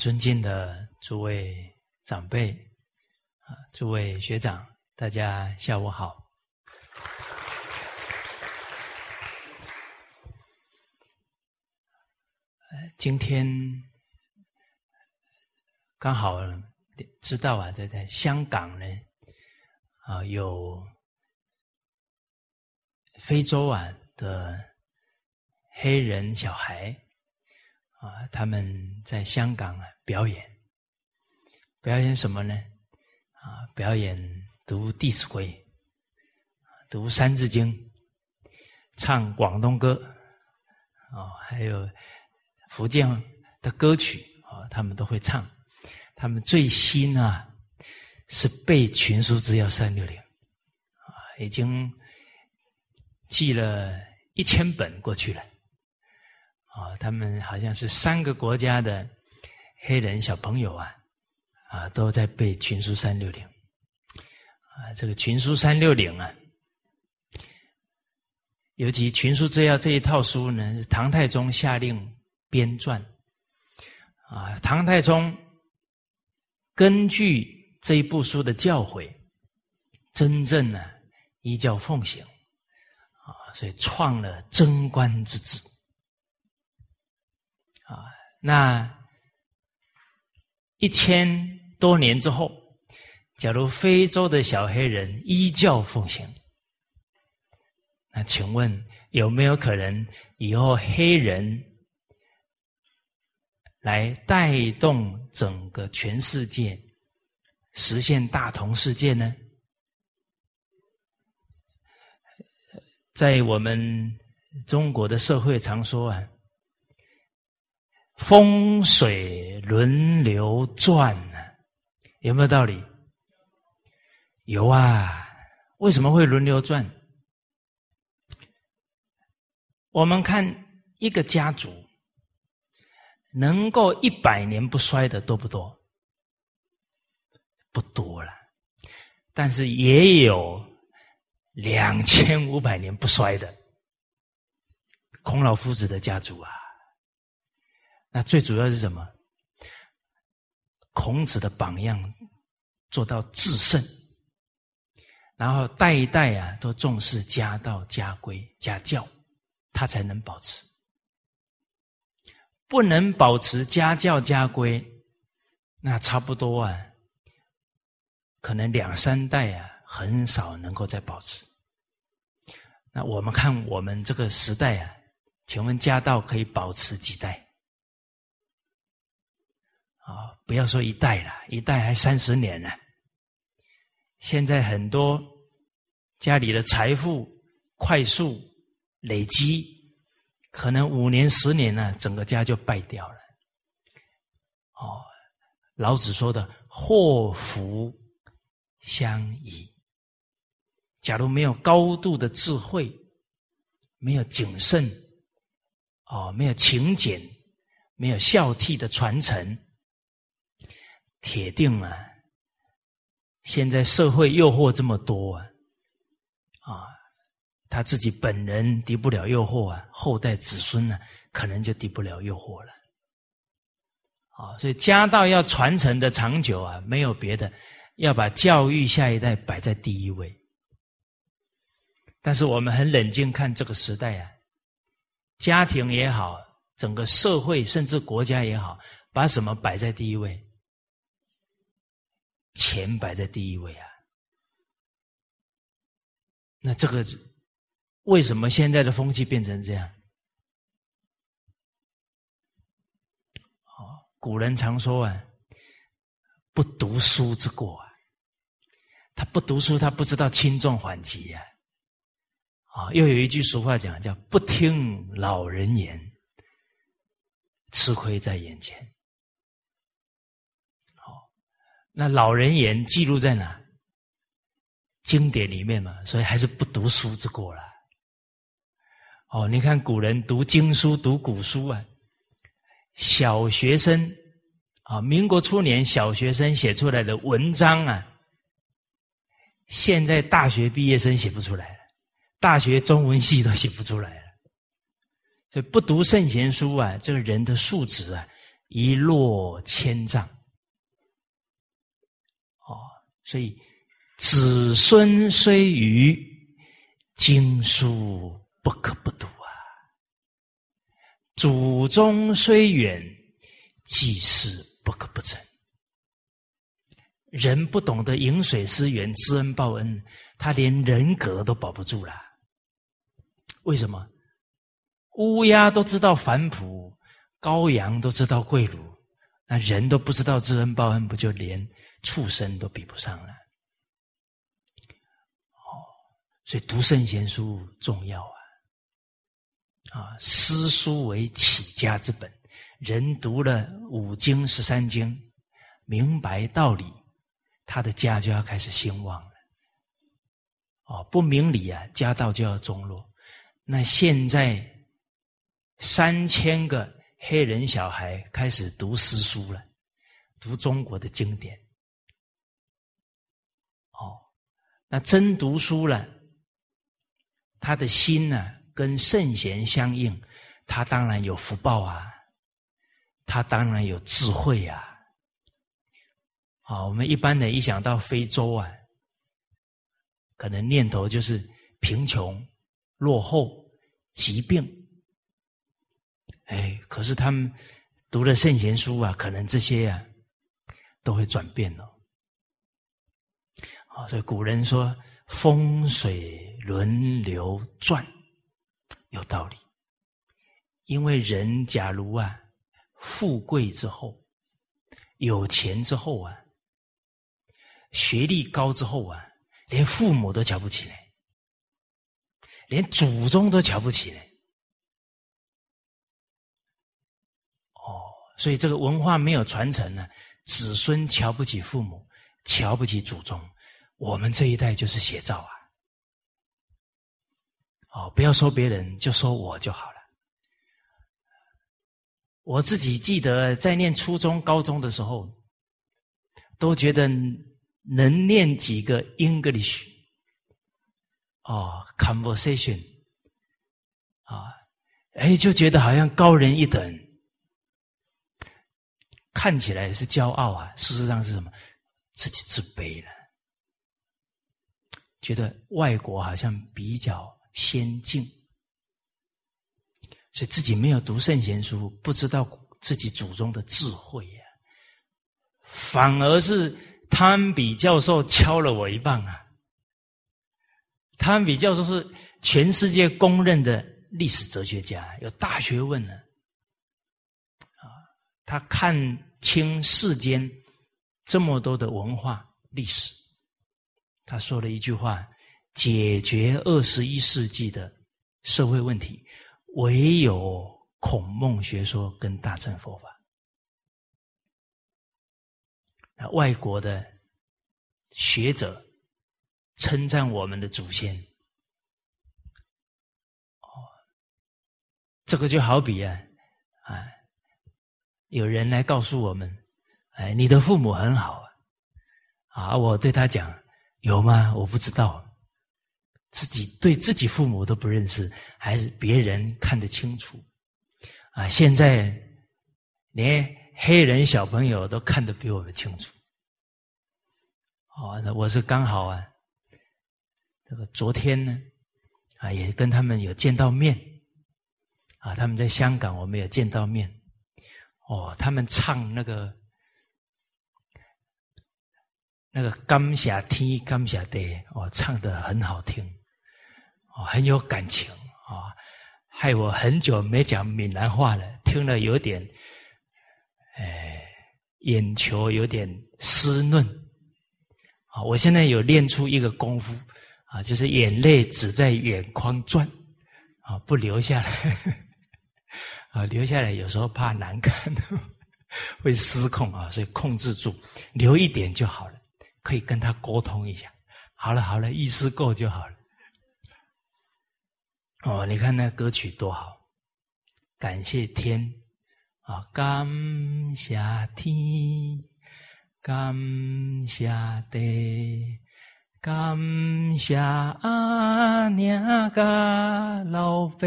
尊敬的诸位长辈，啊，诸位学长，大家下午好。今天刚好知道啊，在在香港呢，啊，有非洲啊的黑人小孩。啊，他们在香港啊表演，表演什么呢？啊，表演读《弟子规》，读《三字经》，唱广东歌，哦，还有福建的歌曲啊，他们都会唱。他们最新啊是背《群书治要三六零》，啊，已经寄了一千本过去了。啊，他们好像是三个国家的黑人小朋友啊，啊，都在背《群书三六零》啊。这个《群书三六零》啊，尤其《群书治要》这一套书呢，是唐太宗下令编撰啊。唐太宗根据这一部书的教诲，真正呢依教奉行啊，所以创了贞观之治。那一千多年之后，假如非洲的小黑人依教奉行，那请问有没有可能以后黑人来带动整个全世界实现大同世界呢？在我们中国的社会常说啊。风水轮流转呢，有没有道理？有啊，为什么会轮流转？我们看一个家族能够一百年不衰的多不多？不多了，但是也有两千五百年不衰的，孔老夫子的家族啊。那最主要是什么？孔子的榜样做到至圣，然后代代啊都重视家道、家规、家教，他才能保持。不能保持家教、家规，那差不多啊，可能两三代啊，很少能够再保持。那我们看我们这个时代啊，请问家道可以保持几代？啊，不要说一代了，一代还三十年呢。现在很多家里的财富快速累积，可能五年、十年呢，整个家就败掉了。哦，老子说的“祸福相依”，假如没有高度的智慧，没有谨慎，哦，没有勤俭，没有孝悌的传承。铁定啊！现在社会诱惑这么多啊，啊，他自己本人敌不了诱惑啊，后代子孙呢，可能就敌不了诱惑了。啊，所以家道要传承的长久啊，没有别的，要把教育下一代摆在第一位。但是我们很冷静看这个时代啊，家庭也好，整个社会甚至国家也好，把什么摆在第一位？钱摆在第一位啊！那这个为什么现在的风气变成这样？哦，古人常说啊，“不读书之过啊。”他不读书，他不知道轻重缓急呀。啊，又有一句俗话讲，叫“不听老人言，吃亏在眼前”。那老人言记录在哪？经典里面嘛，所以还是不读书之过了。哦，你看古人读经书、读古书啊，小学生啊，民国初年小学生写出来的文章啊，现在大学毕业生写不出来了，大学中文系都写不出来了。所以不读圣贤书啊，这个人的素质啊，一落千丈。所以子孙虽愚，经书不可不读啊；祖宗虽远，祭祀不可不成。人不懂得饮水思源、知恩报恩，他连人格都保不住了。为什么？乌鸦都知道反哺，羔羊都知道跪乳，那人都不知道知恩报恩，不就连畜生都比不上了？哦，所以读圣贤书重要啊！啊，诗书为起家之本，人读了五经十三经，明白道理。他的家就要开始兴旺了，哦，不明理啊，家道就要中落。那现在三千个黑人小孩开始读诗书了，读中国的经典，哦，那真读书了，他的心呢跟圣贤相应，他当然有福报啊，他当然有智慧啊。好，我们一般人一想到非洲啊，可能念头就是贫穷、落后、疾病。哎，可是他们读了圣贤书啊，可能这些啊都会转变了。啊，所以古人说风水轮流转，有道理。因为人假如啊富贵之后，有钱之后啊。学历高之后啊，连父母都瞧不起来，连祖宗都瞧不起来。哦，所以这个文化没有传承呢，子孙瞧不起父母，瞧不起祖宗。我们这一代就是写照啊！哦，不要说别人，就说我就好了。我自己记得在念初中、高中的时候，都觉得。能念几个 English 哦，conversation 啊，哎，就觉得好像高人一等，看起来是骄傲啊，事实上是什么？自己自卑了，觉得外国好像比较先进，所以自己没有读圣贤书，不知道自己祖宗的智慧呀，反而是。汤比教授敲了我一棒啊！汤比教授是全世界公认的历史哲学家，有大学问呢。啊，他看清世间这么多的文化历史，他说了一句话：解决二十一世纪的社会问题，唯有孔孟学说跟大乘佛法。那外国的学者称赞我们的祖先，哦，这个就好比啊，啊，有人来告诉我们，哎，你的父母很好啊，啊，我对他讲，有吗？我不知道，自己对自己父母都不认识，还是别人看得清楚，啊，现在连。黑人小朋友都看得比我们清楚。哦，我是刚好啊，这个昨天呢，啊，也跟他们有见到面，啊，他们在香港，我们有见到面。哦，他们唱那个那个《甘霞天甘霞地》，哦，唱的很好听，哦，很有感情啊，害我很久没讲闽南话了，听了有点。哎，眼球有点湿润，啊，我现在有练出一个功夫，啊，就是眼泪只在眼眶转，啊，不流下来，啊，留下来有时候怕难看，会失控啊，所以控制住，留一点就好了，可以跟他沟通一下。好了好了，意思够就好了。哦，你看那歌曲多好，感谢天。啊！感谢天，感谢地，感谢阿娘甲老爸，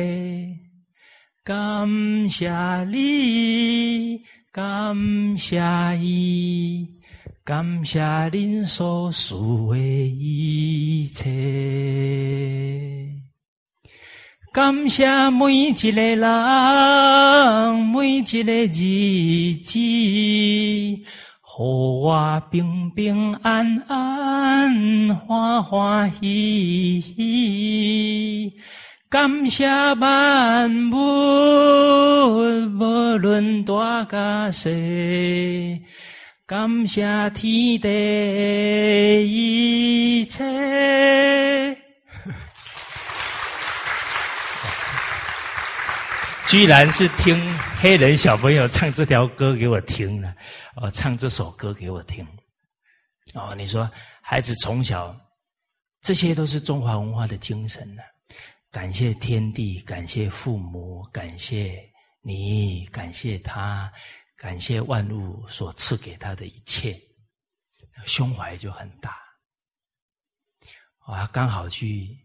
感谢你感谢伊，感谢恁所赐的一切，感谢每一个人，每一个日子，互我平平安安，欢欢喜喜。感谢万物，无论大甲小，感谢天地一切。居然是听黑人小朋友唱这条歌给我听了，哦，唱这首歌给我听。哦，你说孩子从小，这些都是中华文化的精神呢。感谢天地，感谢父母，感谢你，感谢他，感谢万物所赐给他的一切，胸怀就很大。啊，刚好去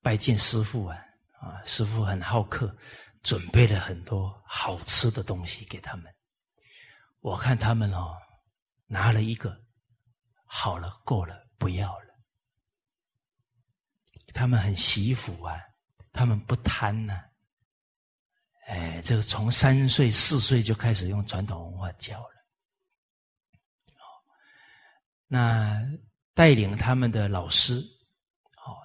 拜见师傅啊，啊，师傅很好客，准备了很多好吃的东西给他们。我看他们哦，拿了一个，好了，够了，不要了。他们很惜福啊，他们不贪呐。哎，这个从三岁四岁就开始用传统文化教了。哦，那带领他们的老师，哦，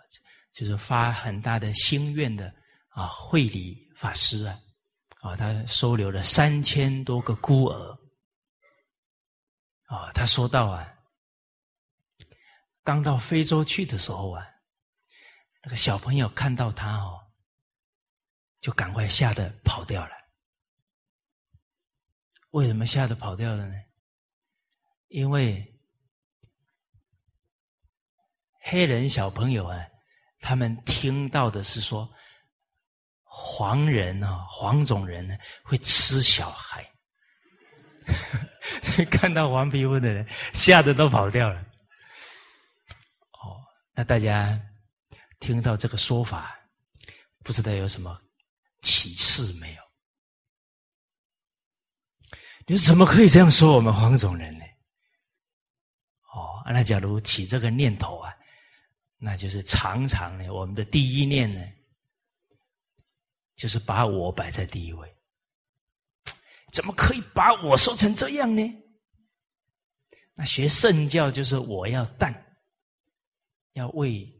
就是发很大的心愿的啊，慧理法师啊，啊，他收留了三千多个孤儿。啊，他说到啊，刚到非洲去的时候啊。那个小朋友看到他哦，就赶快吓得跑掉了。为什么吓得跑掉了呢？因为黑人小朋友啊，他们听到的是说黄人啊，黄种人呢会吃小孩，看到黄皮肤的人吓得都跑掉了。哦，那大家。听到这个说法，不知道有什么启示没有？你怎么可以这样说我们黄种人呢？哦，那假如起这个念头啊，那就是常常呢，我们的第一念呢，就是把我摆在第一位。怎么可以把我说成这样呢？那学圣教就是我要淡，要为。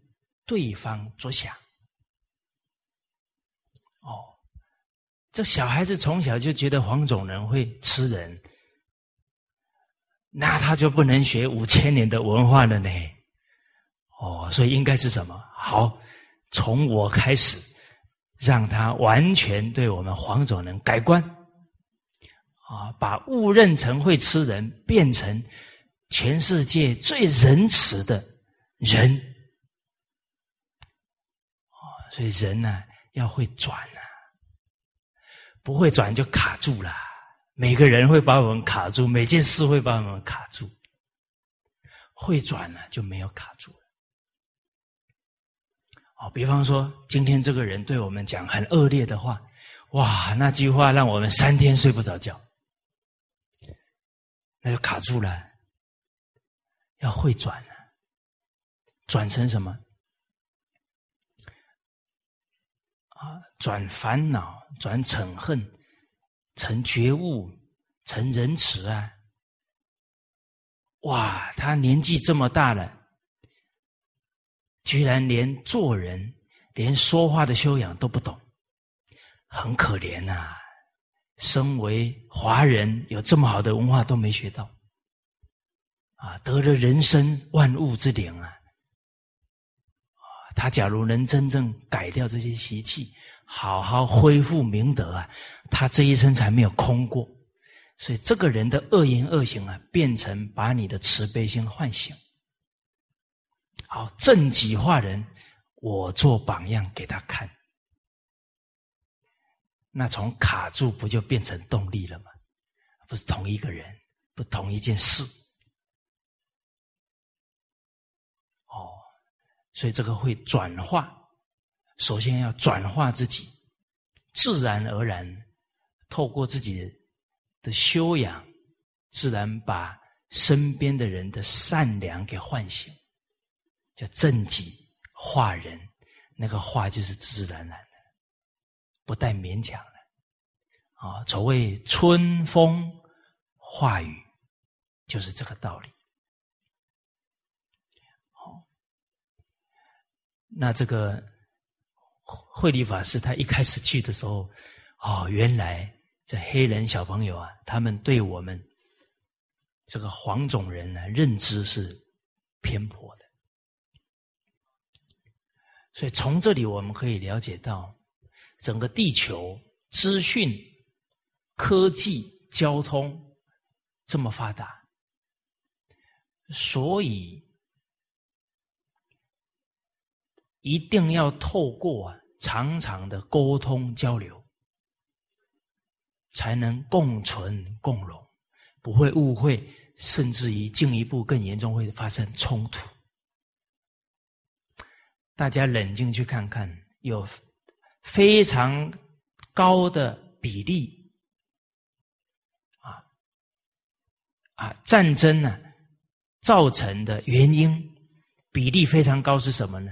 对方着想，哦，这小孩子从小就觉得黄种人会吃人，那他就不能学五千年的文化了呢。哦，所以应该是什么？好，从我开始，让他完全对我们黄种人改观，啊，把误认成会吃人，变成全世界最仁慈的人。所以人呢要会转啊，不会转就卡住了。每个人会把我们卡住，每件事会把我们卡住。会转呢就没有卡住了。哦，比方说今天这个人对我们讲很恶劣的话，哇，那句话让我们三天睡不着觉，那就卡住了。要会转啊，转成什么？啊，转烦恼，转嗔恨，成觉悟，成仁慈啊！哇，他年纪这么大了，居然连做人、连说话的修养都不懂，很可怜呐！身为华人，有这么好的文化都没学到，啊，得了人生万物之灵啊！他假如能真正改掉这些习气，好好恢复明德啊，他这一生才没有空过。所以这个人的恶言恶行啊，变成把你的慈悲心唤醒。好，正己化人，我做榜样给他看。那从卡住不就变成动力了吗？不是同一个人，不同一件事。哦所以这个会转化，首先要转化自己，自然而然透过自己的修养，自然把身边的人的善良给唤醒，叫正己化人。那个化就是自自然然的，不带勉强的。啊，所谓春风化雨，就是这个道理。好，那这个慧理法师他一开始去的时候，哦，原来这黑人小朋友啊，他们对我们这个黄种人呢认知是偏颇的。所以从这里我们可以了解到，整个地球资讯、科技、交通这么发达，所以一定要透过啊常常的沟通交流，才能共存共荣，不会误会，甚至于进一步更严重会发生冲突。大家冷静去看看，有非常高的比例啊啊，战争呢造成的原因比例非常高是什么呢？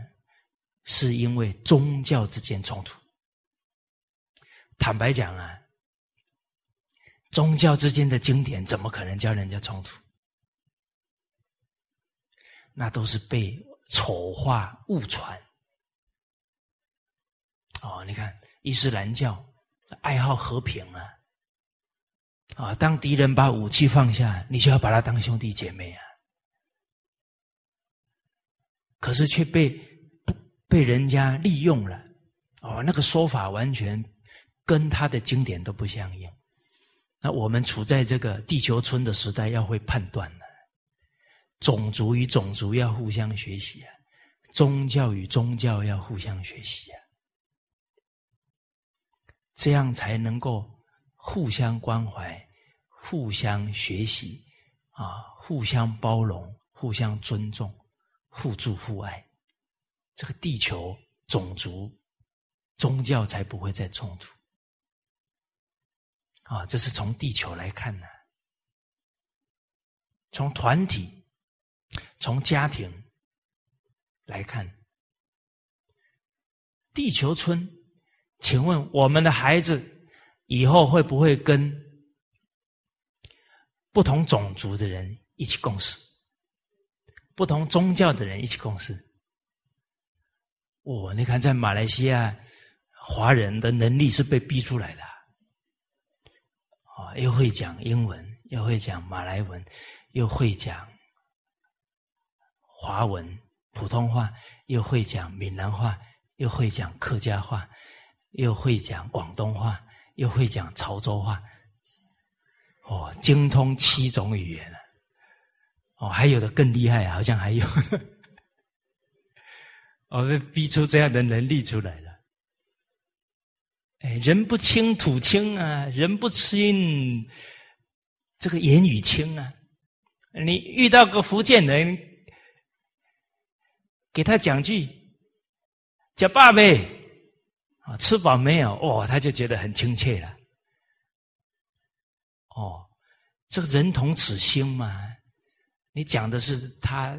是因为宗教之间冲突。坦白讲啊，宗教之间的经典怎么可能教人家冲突？那都是被。丑化误传，哦，你看伊斯兰教爱好和平啊，啊，当敌人把武器放下，你就要把他当兄弟姐妹啊，可是却被被人家利用了，哦，那个说法完全跟他的经典都不相应。那我们处在这个地球村的时代，要会判断的。种族与种族要互相学习啊，宗教与宗教要互相学习啊，这样才能够互相关怀、互相学习啊，互相包容、互相尊重、互助互爱，这个地球种族、宗教才不会再冲突啊！这是从地球来看呢，从团体。从家庭来看，地球村，请问我们的孩子以后会不会跟不同种族的人一起共事？不同宗教的人一起共事？哦，你看，在马来西亚，华人的能力是被逼出来的，啊，又会讲英文，又会讲马来文，又会讲。华文、普通话，又会讲闽南话，又会讲客家话，又会讲广东话，又会讲潮州话，哦，精通七种语言哦，还有的更厉害，好像还有，哦，逼出这样的能力出来了。哎，人不清土清啊，人不清这个言语清啊，你遇到个福建人。给他讲句“叫爸呗”，啊，吃饱没有？哦，他就觉得很亲切了。哦，这个人同此心嘛，你讲的是他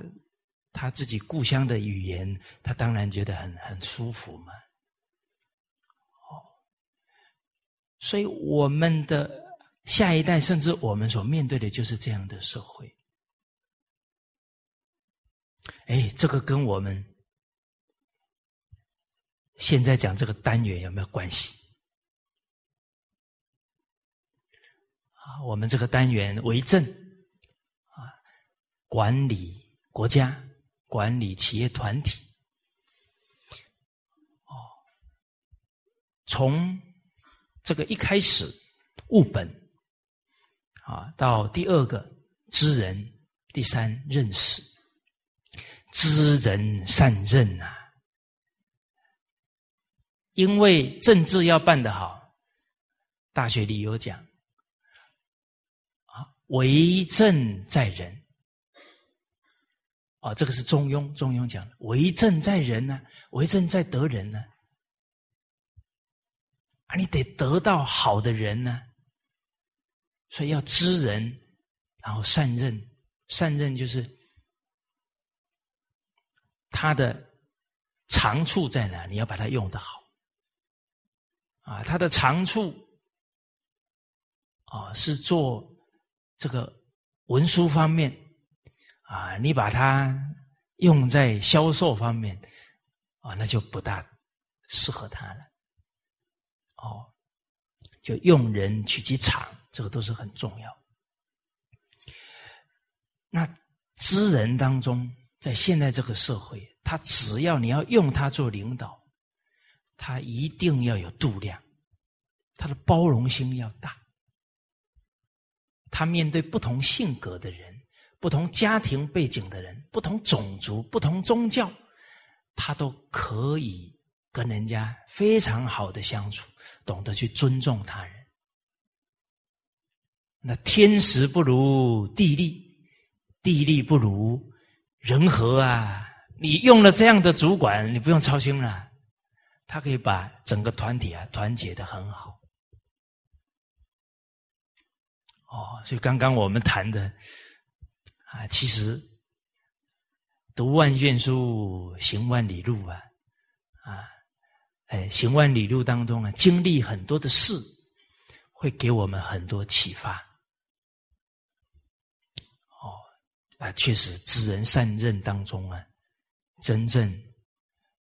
他自己故乡的语言，他当然觉得很很舒服嘛。哦，所以我们的下一代，甚至我们所面对的，就是这样的社会。哎，这个跟我们现在讲这个单元有没有关系？啊，我们这个单元为政啊，管理国家，管理企业团体。哦，从这个一开始务本啊，到第二个知人，第三认识。知人善任呐，因为政治要办得好，大学里有讲啊，为政在人。啊，这个是中庸，中庸讲的，为政在人呢，为政在得人呢。啊，你得得到好的人呢，所以要知人，然后善任。善任就是他的长处在哪，你要把它用得好。啊，他的长处啊是做这个文书方面啊，你把它用在销售方面啊，那就不大适合他了。哦，就用人取其长，这个都是很重要。那知人当中，在现在这个社会，他只要你要用他做领导。他一定要有度量，他的包容心要大。他面对不同性格的人、不同家庭背景的人、不同种族、不同宗教，他都可以跟人家非常好的相处，懂得去尊重他人。那天时不如地利，地利不如人和啊！你用了这样的主管，你不用操心了。他可以把整个团体啊团结的很好，哦，所以刚刚我们谈的啊，其实读万卷书，行万里路啊，啊，哎，行万里路当中啊，经历很多的事，会给我们很多启发。哦，啊，确实知人善任当中啊，真正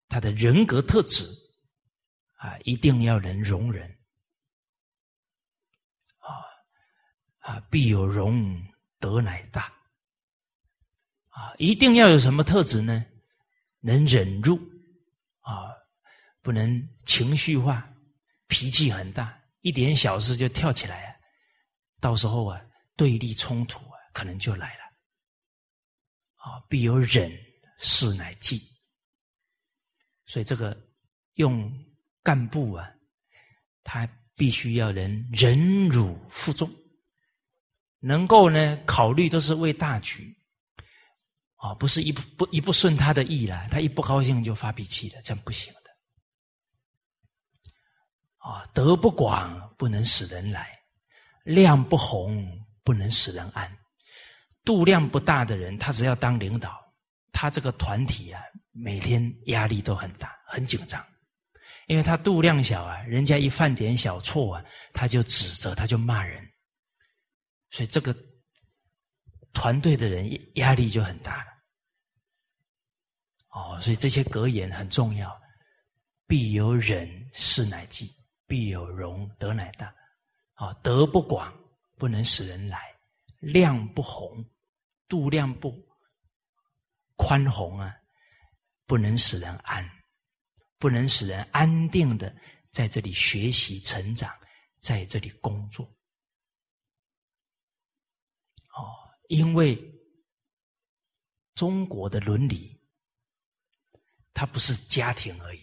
他的人格特质。啊，一定要能容忍，啊啊，必有容德乃大，一定要有什么特质呢？能忍住，啊，不能情绪化，脾气很大，一点小事就跳起来，到时候啊，对立冲突啊，可能就来了，啊，必有忍，事乃济，所以这个用。干部啊，他必须要能忍辱负重，能够呢考虑都是为大局，啊，不是一不不一不顺他的意了，他一不高兴就发脾气了，这样不行的。啊，德不广不能使人来，量不宏不能使人安，度量不大的人，他只要当领导，他这个团体啊，每天压力都很大，很紧张。因为他度量小啊，人家一犯点小错啊，他就指责，他就骂人，所以这个团队的人压力就很大了。哦，所以这些格言很重要，必有忍，事乃济；必有容，德乃大。啊，德不广，不能使人来；量不宏，度量不宽宏啊，不能使人安。不能使人安定的在这里学习成长，在这里工作。哦，因为中国的伦理，它不是家庭而已，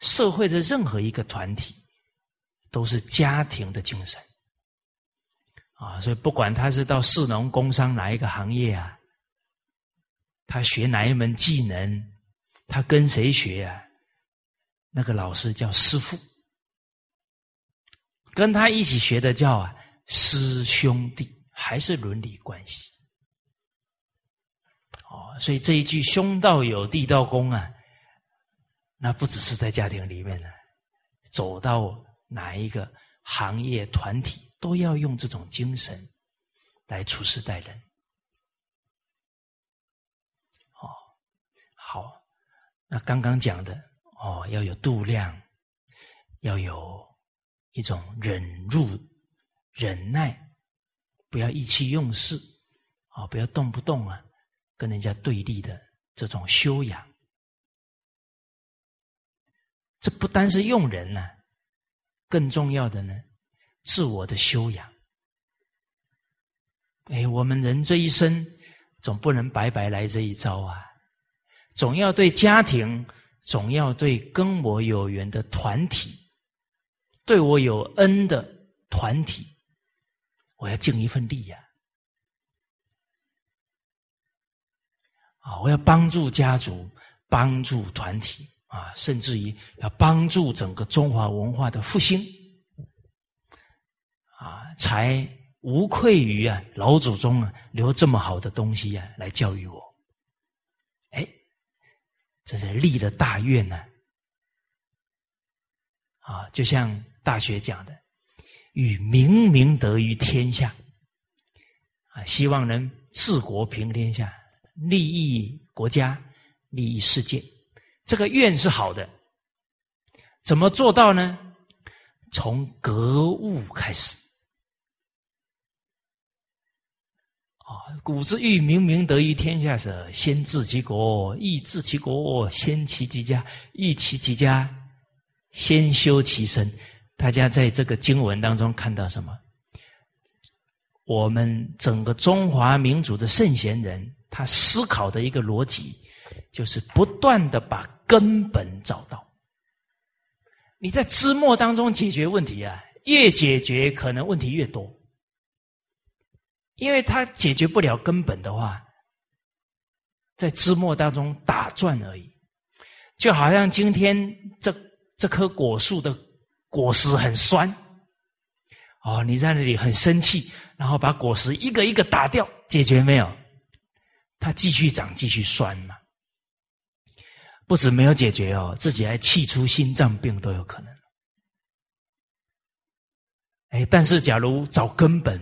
社会的任何一个团体都是家庭的精神。啊，所以不管他是到市农工商哪一个行业啊，他学哪一门技能。他跟谁学啊？那个老师叫师傅，跟他一起学的叫啊师兄弟，还是伦理关系。哦，所以这一句“兄道友，弟道恭”啊，那不只是在家庭里面呢，走到哪一个行业团体，都要用这种精神来处事待人。哦，好。那刚刚讲的哦，要有度量，要有一种忍辱、忍耐，不要意气用事，啊，不要动不动啊跟人家对立的这种修养。这不单是用人呢，更重要的呢，自我的修养。哎，我们人这一生总不能白白来这一招啊。总要对家庭，总要对跟我有缘的团体，对我有恩的团体，我要尽一份力呀！啊，我要帮助家族，帮助团体啊，甚至于要帮助整个中华文化的复兴。啊，才无愧于啊老祖宗啊留这么好的东西啊来教育我。哎，这是立了大愿呢。啊，就像大学讲的，与明明德于天下，啊，希望能治国平天下，利益国家，利益世界。这个愿是好的，怎么做到呢？从格物开始。啊，古之欲明明德于天下者，先治其国；欲治其国，先齐其家；欲齐其家，先修其身。大家在这个经文当中看到什么？我们整个中华民族的圣贤人，他思考的一个逻辑，就是不断的把根本找到。你在枝末当中解决问题啊，越解决可能问题越多，因为他解决不了根本的话，在枝末当中打转而已，就好像今天这这棵果树的果实很酸，哦，你在那里很生气，然后把果实一个一个打掉，解决没有？它继续长，继续酸嘛。不止没有解决哦，自己还气出心脏病都有可能。哎，但是假如找根本，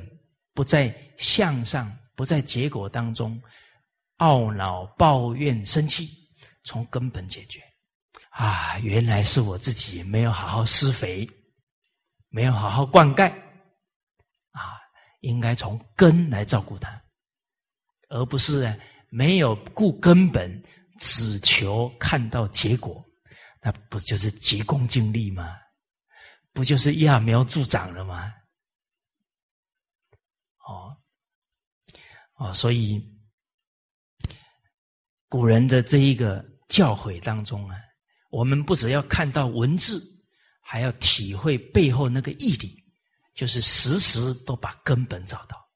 不在向上，不在结果当中，懊恼、抱怨、生气，从根本解决。啊，原来是我自己没有好好施肥，没有好好灌溉，啊，应该从根来照顾它，而不是没有顾根本。只求看到结果，那不就是急功近利吗？不就是揠苗助长了吗？哦，哦，所以古人的这一个教诲当中啊，我们不只要看到文字，还要体会背后那个义理，就是时时都把根本找到。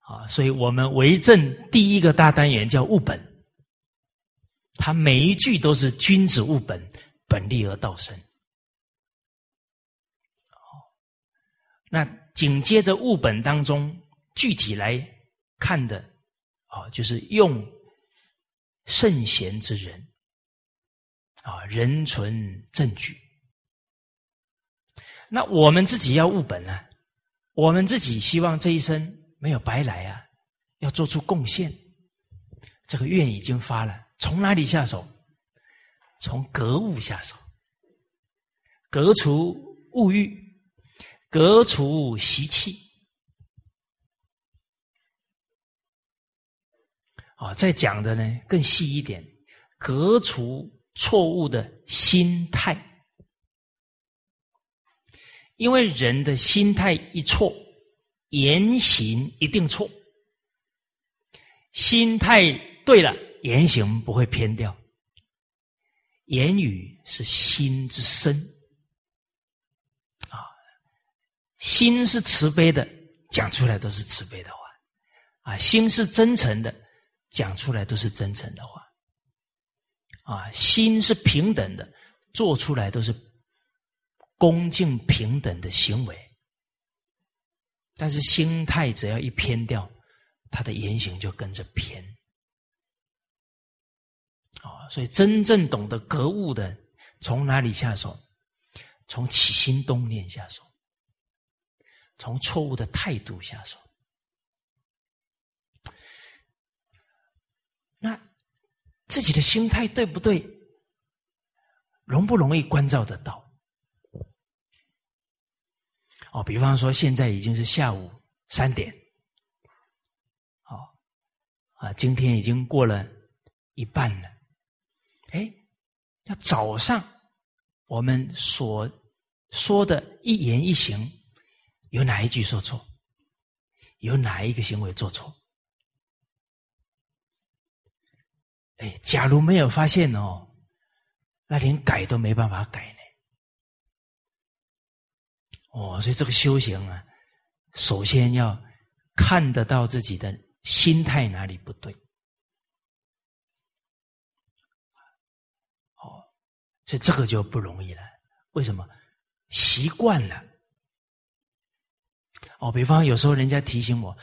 啊，所以我们为政第一个大单元叫务本。他每一句都是“君子务本，本立而道生”。哦，那紧接着务本当中，具体来看的，啊，就是用圣贤之人，啊，人存正举。那我们自己要务本啊，我们自己希望这一生没有白来啊，要做出贡献。这个愿已经发了。从哪里下手？从格物下手，革除物欲，革除习气。啊，再讲的呢更细一点，革除错误的心态。因为人的心态一错，言行一定错。心态对了。言行不会偏掉，言语是心之身啊，心是慈悲的，讲出来都是慈悲的话啊；心是真诚的，讲出来都是真诚的话啊；心是平等的，做出来都是恭敬平等的行为。但是心态只要一偏掉，他的言行就跟着偏。啊，所以真正懂得格物的，从哪里下手？从起心动念下手，从错误的态度下手。那自己的心态对不对？容不容易关照得到？哦，比方说现在已经是下午三点，好啊，今天已经过了一半了。哎，那早上我们所说的一言一行，有哪一句说错？有哪一个行为做错？哎，假如没有发现哦，那连改都没办法改呢。哦，所以这个修行啊，首先要看得到自己的心态哪里不对。所以这个就不容易了。为什么？习惯了，哦，比方有时候人家提醒我，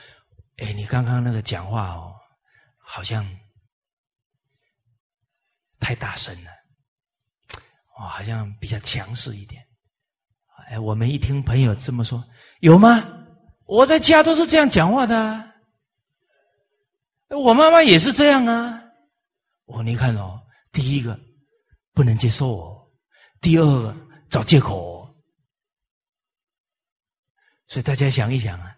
哎，你刚刚那个讲话哦，好像太大声了，哦，好像比较强势一点。哎，我们一听朋友这么说，有吗？我在家都是这样讲话的，我妈妈也是这样啊。哦，你看哦，第一个不能接受我，第二个找借口。所以大家想一想啊，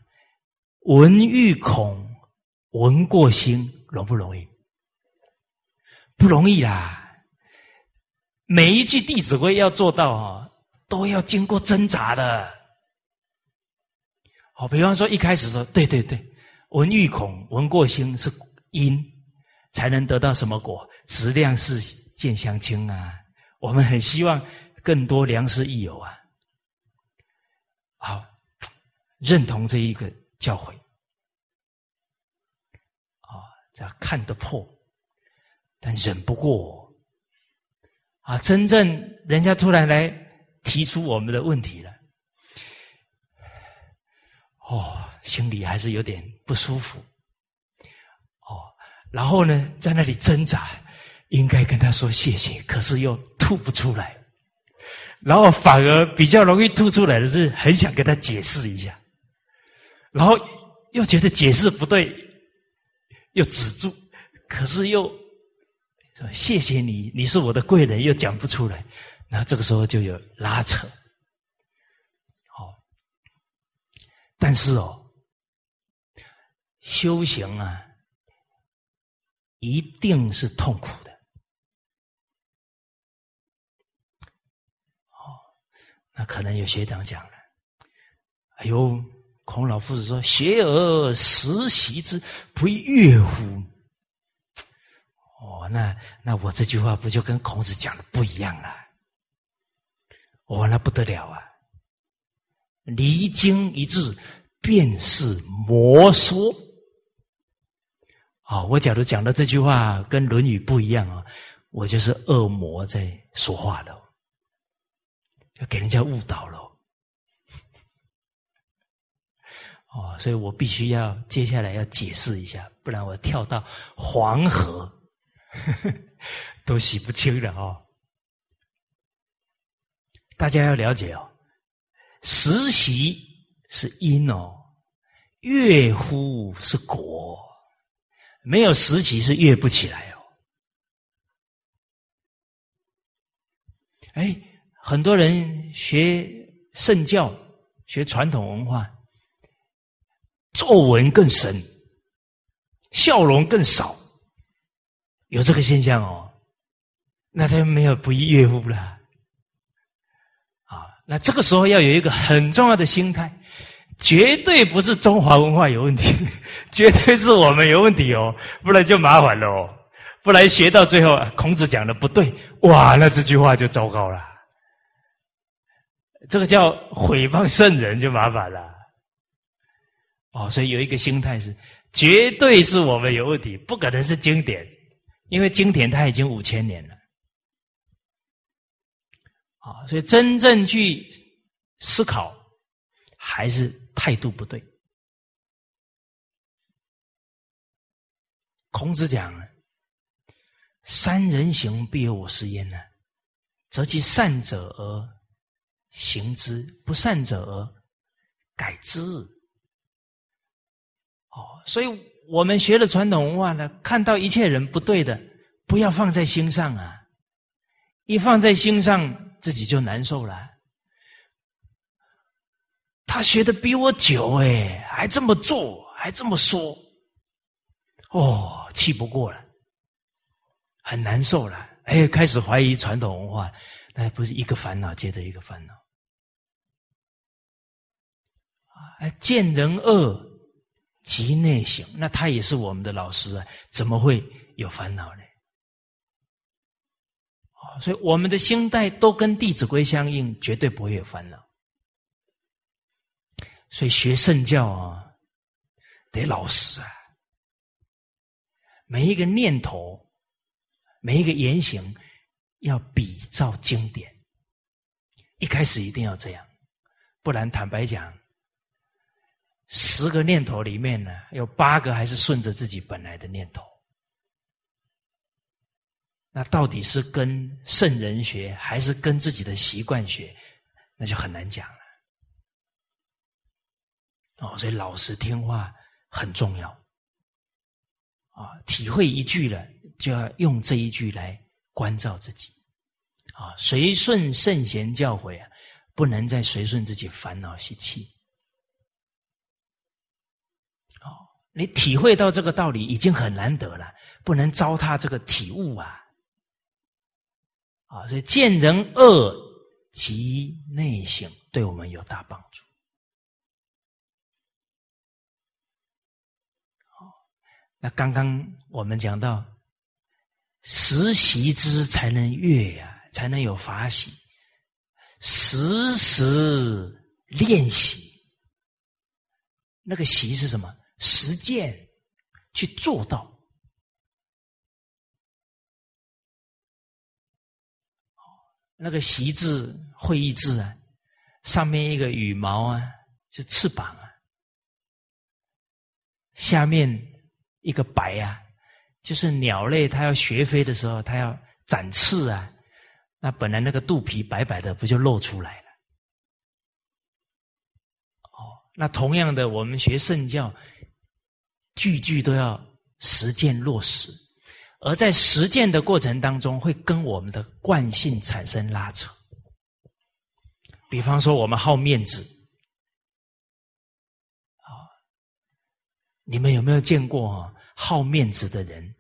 闻欲恐，闻过心，容不容易？不容易啦。每一句《弟子规》要做到啊，都要经过挣扎的。好，比方说一开始说，对对对，闻欲恐，闻过心是因，才能得到什么果？质量是见相亲啊。我们很希望更多良师益友啊。好。认同这一个教诲，啊，这看得破，但忍不过，啊，真正人家突然来提出我们的问题了，哦，心里还是有点不舒服，哦，然后呢，在那里挣扎，应该跟他说谢谢，可是又吐不出来，然后反而比较容易吐出来的是，很想跟他解释一下。然后又觉得解释不对，又止住，可是又说谢谢你，你是我的贵人，又讲不出来，那这个时候就有拉扯。好，但是哦，修行啊，一定是痛苦的。哦，那可能有学长讲了，哎呦。孔老夫子说：“学而时习之，不亦乐乎？”哦，那那我这句话不就跟孔子讲的不一样了？哦，那不得了啊！离经一致，便是魔说。啊，我假如讲的这句话跟《论语》不一样啊，我就是恶魔在说话了，要给人家误导了。哦，所以我必须要接下来要解释一下，不然我跳到黄河 都洗不清了哦。大家要了解哦，实习是因哦，悦乎是果，没有实习是悦不起来哦。哎，很多人学圣教，学传统文化。皱纹更深，笑容更少，有这个现象哦，那他就没有不亦乐乎了啊！那这个时候要有一个很重要的心态，绝对不是中华文化有问题，绝对是我们有问题哦，不然就麻烦了哦，不然学到最后，孔子讲的不对，哇，那这句话就糟糕了，这个叫毁谤圣人，就麻烦了。哦，所以有一个心态是，绝对是我们有问题，不可能是经典，因为经典它已经五千年了。啊，所以真正去思考，还是态度不对。孔子讲：“三人行，必有我师焉。”呢，则其善者而行之，不善者而改之。哦，所以我们学了传统文化呢，看到一切人不对的，不要放在心上啊！一放在心上，自己就难受了。他学的比我久哎，还这么做，还这么说，哦，气不过了，很难受了。哎，开始怀疑传统文化，那不是一个烦恼接着一个烦恼啊！见人恶。极内省，那他也是我们的老师啊，怎么会有烦恼呢？哦，所以我们的心态都跟《弟子规》相应，绝对不会有烦恼。所以学圣教啊，得老实啊，每一个念头，每一个言行，要比照经典。一开始一定要这样，不然坦白讲。十个念头里面呢，有八个还是顺着自己本来的念头。那到底是跟圣人学，还是跟自己的习惯学？那就很难讲了。哦，所以老实听话很重要。啊，体会一句了，就要用这一句来关照自己。啊，随顺圣贤教诲啊，不能再随顺自己烦恼习气。哦，你体会到这个道理已经很难得了，不能糟蹋这个体悟啊。啊，所以见人恶其内省，对我们有大帮助。那刚刚我们讲到，实习之才能悦呀，才能有法喜。时时练习，那个习是什么？实践去做到。那个“习”字，会意字啊，上面一个羽毛啊，就翅膀啊，下面。一个白啊，就是鸟类它要学飞的时候，它要展翅啊，那本来那个肚皮白白的，不就露出来了？哦，那同样的，我们学圣教，句句都要实践落实，而在实践的过程当中，会跟我们的惯性产生拉扯。比方说，我们好面子。啊你们有没有见过啊好面子的人？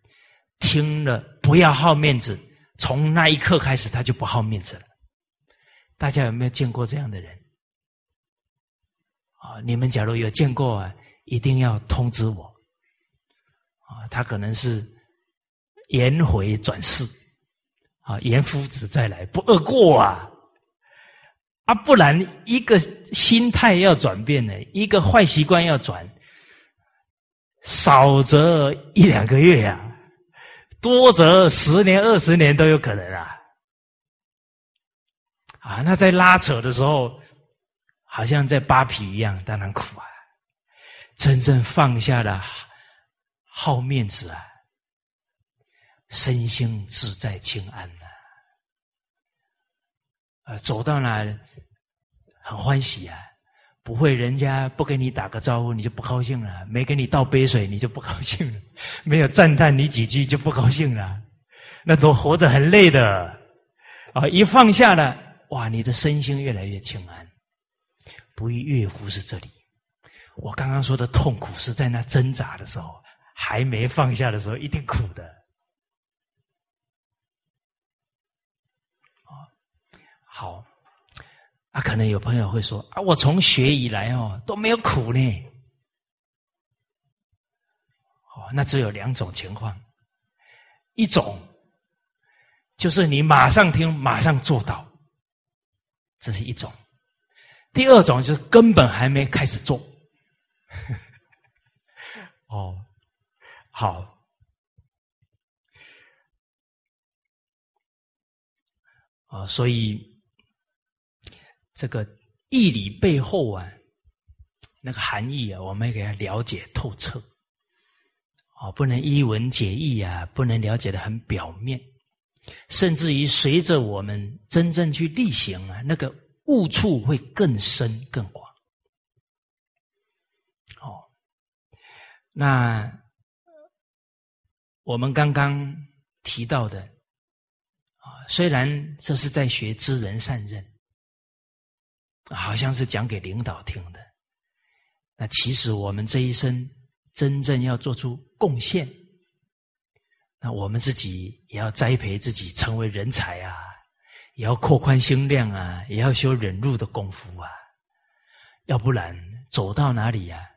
听了不要好面子，从那一刻开始他就不好面子了。大家有没有见过这样的人？啊，你们假如有见过啊，一定要通知我。啊，他可能是颜回转世，啊，颜夫子再来不二过啊，啊，不然一个心态要转变呢，一个坏习惯要转。少则一两个月呀，多则十年、二十年都有可能啊！啊，那在拉扯的时候，好像在扒皮一样，当然苦啊！真正放下了好面子啊，身心自在清安呐！啊，走到哪很欢喜啊！不会，人家不跟你打个招呼，你就不高兴了；没给你倒杯水，你就不高兴了；没有赞叹你几句，就不高兴了。那都活着很累的啊！一放下了，哇，你的身心越来越清安。不亦乐乎是这里？我刚刚说的痛苦是在那挣扎的时候，还没放下的时候，一定苦的。啊，好。啊，可能有朋友会说：“啊，我从学以来哦都没有苦呢。”哦，那只有两种情况，一种就是你马上听，马上做到，这是一种；第二种就是根本还没开始做。好，啊，所以。这个义理背后啊，那个含义啊，我们要给他了解透彻，哦，不能一文解义啊，不能了解的很表面，甚至于随着我们真正去力行啊，那个悟处会更深更广。哦，那我们刚刚提到的啊，虽然这是在学知人善任。好像是讲给领导听的，那其实我们这一生真正要做出贡献，那我们自己也要栽培自己成为人才啊，也要扩宽心量啊，也要修忍辱的功夫啊，要不然走到哪里呀，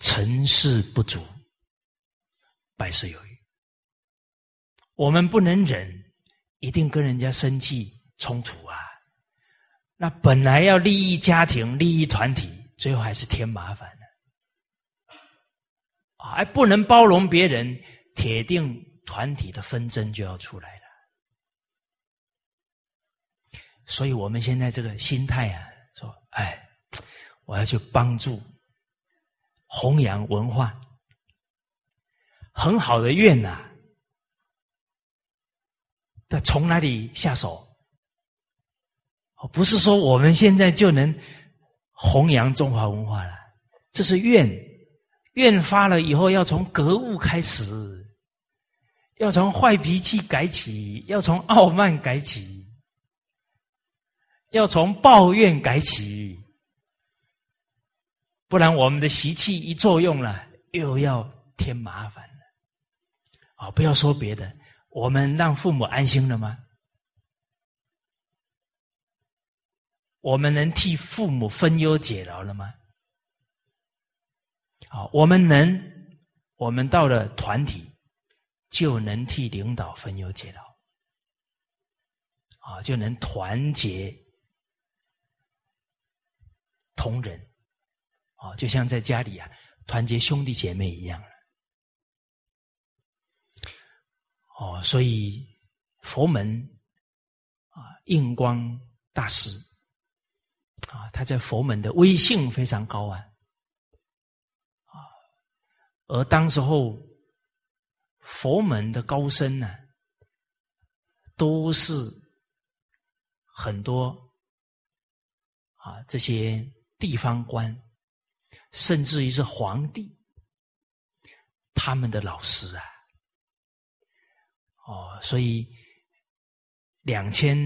成事不足，百事有余。我们不能忍，一定跟人家生气冲突啊。那本来要利益家庭、利益团体，最后还是添麻烦了。啊，还不能包容别人，铁定团体的纷争就要出来了。所以我们现在这个心态啊，说，哎，我要去帮助弘扬文化，很好的愿呐。但从哪里下手？哦，不是说我们现在就能弘扬中华文化了，这是愿，愿发了以后要从格物开始，要从坏脾气改起，要从傲慢改起，要从抱怨改起，不然我们的习气一作用了，又要添麻烦。啊，不要说别的，我们让父母安心了吗？我们能替父母分忧解劳了吗？好，我们能，我们到了团体，就能替领导分忧解劳，啊，就能团结同仁，啊，就像在家里啊，团结兄弟姐妹一样了。哦，所以佛门啊，印光大师。啊，他在佛门的威信非常高啊，啊，而当时候佛门的高僧呢，都是很多啊这些地方官，甚至于是皇帝，他们的老师啊，哦，所以两千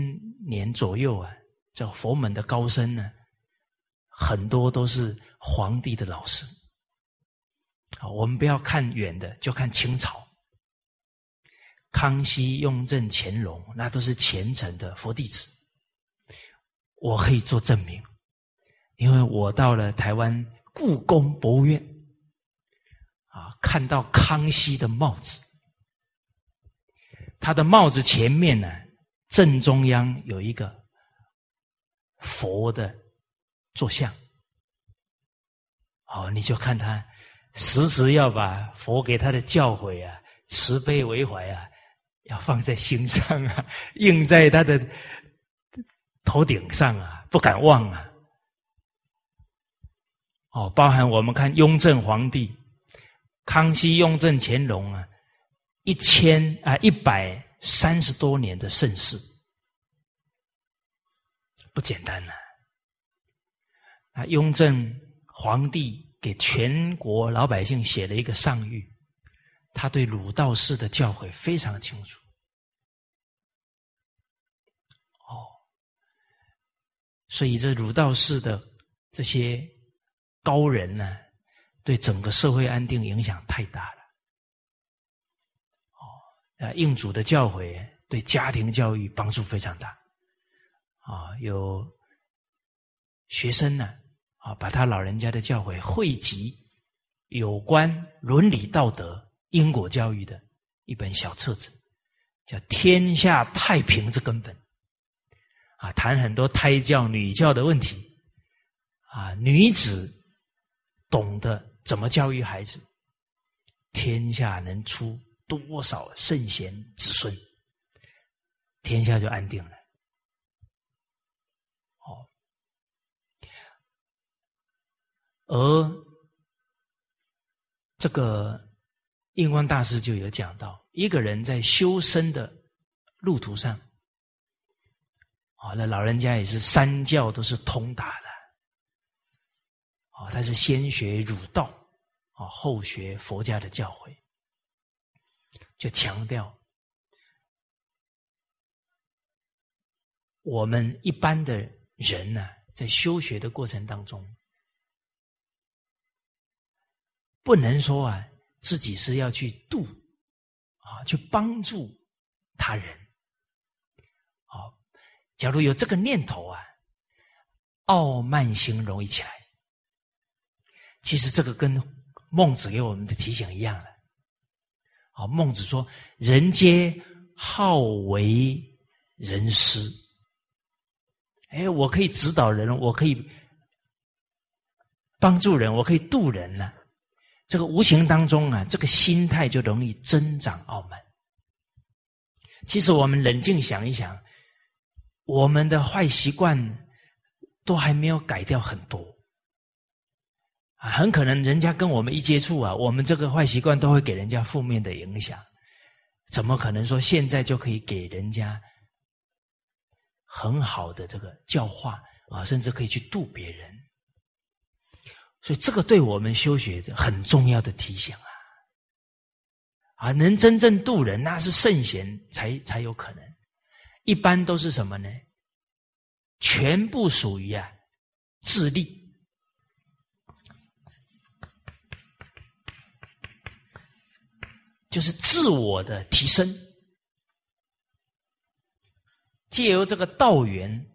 年左右啊。这佛门的高僧呢，很多都是皇帝的老师。啊，我们不要看远的，就看清朝，康熙、雍正、乾隆，那都是虔诚的佛弟子。我可以做证明，因为我到了台湾故宫博物院，啊，看到康熙的帽子，他的帽子前面呢，正中央有一个。佛的坐像，哦，你就看他时时要把佛给他的教诲啊，慈悲为怀啊，要放在心上啊，印在他的头顶上啊，不敢忘啊。哦，包含我们看雍正皇帝、康熙、雍正、乾隆啊，一千啊一百三十多年的盛世。不简单呐！啊，雍正皇帝给全国老百姓写了一个上谕，他对儒道士的教诲非常清楚。哦，所以这儒道士的这些高人呢，对整个社会安定影响太大了。啊，应主的教诲对家庭教育帮助非常大。啊，有学生呢，啊，把他老人家的教诲汇集有关伦理道德、因果教育的一本小册子，叫《天下太平之根本》。啊，谈很多胎教、女教的问题。啊，女子懂得怎么教育孩子，天下能出多少圣贤子孙，天下就安定了。哦。而这个印光大师就有讲到，一个人在修身的路途上，啊，那老人家也是三教都是通达的，啊，他是先学儒道，啊，后学佛家的教诲，就强调我们一般的人呢，在修学的过程当中。不能说啊，自己是要去度啊，去帮助他人。好，假如有这个念头啊，傲慢心容易起来。其实这个跟孟子给我们的提醒一样的。好，孟子说：“人皆好为人师。”哎，我可以指导人，我可以帮助人，我可以渡人了。这个无形当中啊，这个心态就容易增长傲慢。其实我们冷静想一想，我们的坏习惯都还没有改掉很多，很可能人家跟我们一接触啊，我们这个坏习惯都会给人家负面的影响。怎么可能说现在就可以给人家很好的这个教化啊，甚至可以去度别人？所以这个对我们修学很重要的提醒啊！啊，能真正度人，那是圣贤才才有可能。一般都是什么呢？全部属于啊自利，就是自我的提升，借由这个道缘，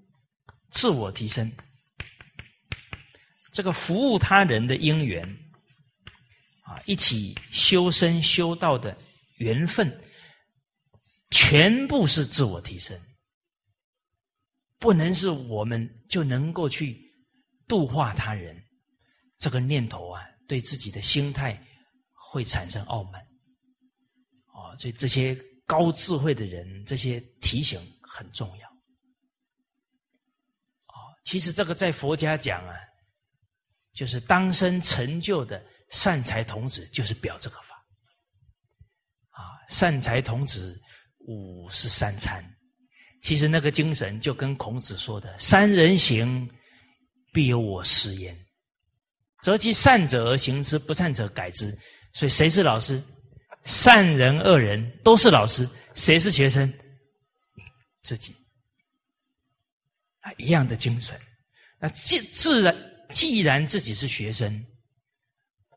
自我提升，这个服务他人的因缘，啊，一起修身修道的缘分。全部是自我提升，不能是我们就能够去度化他人。这个念头啊，对自己的心态会产生傲慢。所以这些高智慧的人，这些提醒很重要。哦，其实这个在佛家讲啊，就是当生成就的善财童子，就是表这个法。啊，善财童子。五是三餐，其实那个精神就跟孔子说的“三人行，必有我师焉”，择其善者而行之，不善者改之。所以谁是老师？善人、恶人都是老师。谁是学生？自己啊，一样的精神。那既自然，既然自己是学生，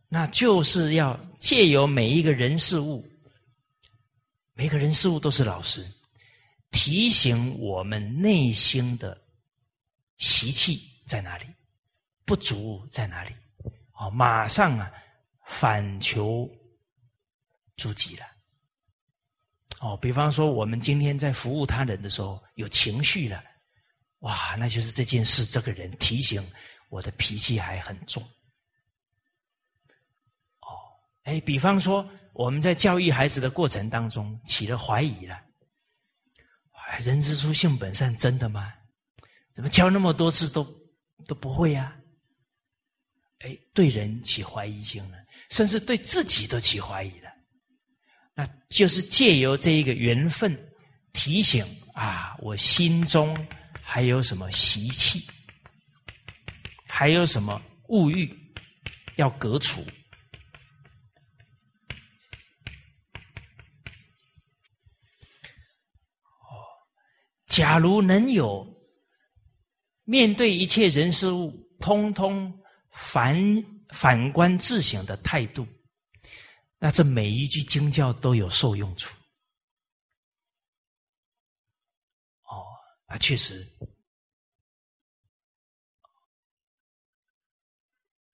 那就是要借由每一个人事物。每个人事物都是老师，提醒我们内心的习气在哪里，不足在哪里，哦，马上啊反求诸己了。哦，比方说我们今天在服务他人的时候有情绪了，哇，那就是这件事这个人提醒我的脾气还很重。哦，哎，比方说。我们在教育孩子的过程当中起了怀疑了，人之初性本善，真的吗？怎么教那么多次都都不会呀？哎，对人起怀疑心了，甚至对自己都起怀疑。那就是借由这一个缘分提醒啊，我心中还有什么习气，还有什么物欲要革除。哦假如能有面对一切人事物，通通反反观自省的态度，那这每一句经教都有受用处。哦，啊，确实，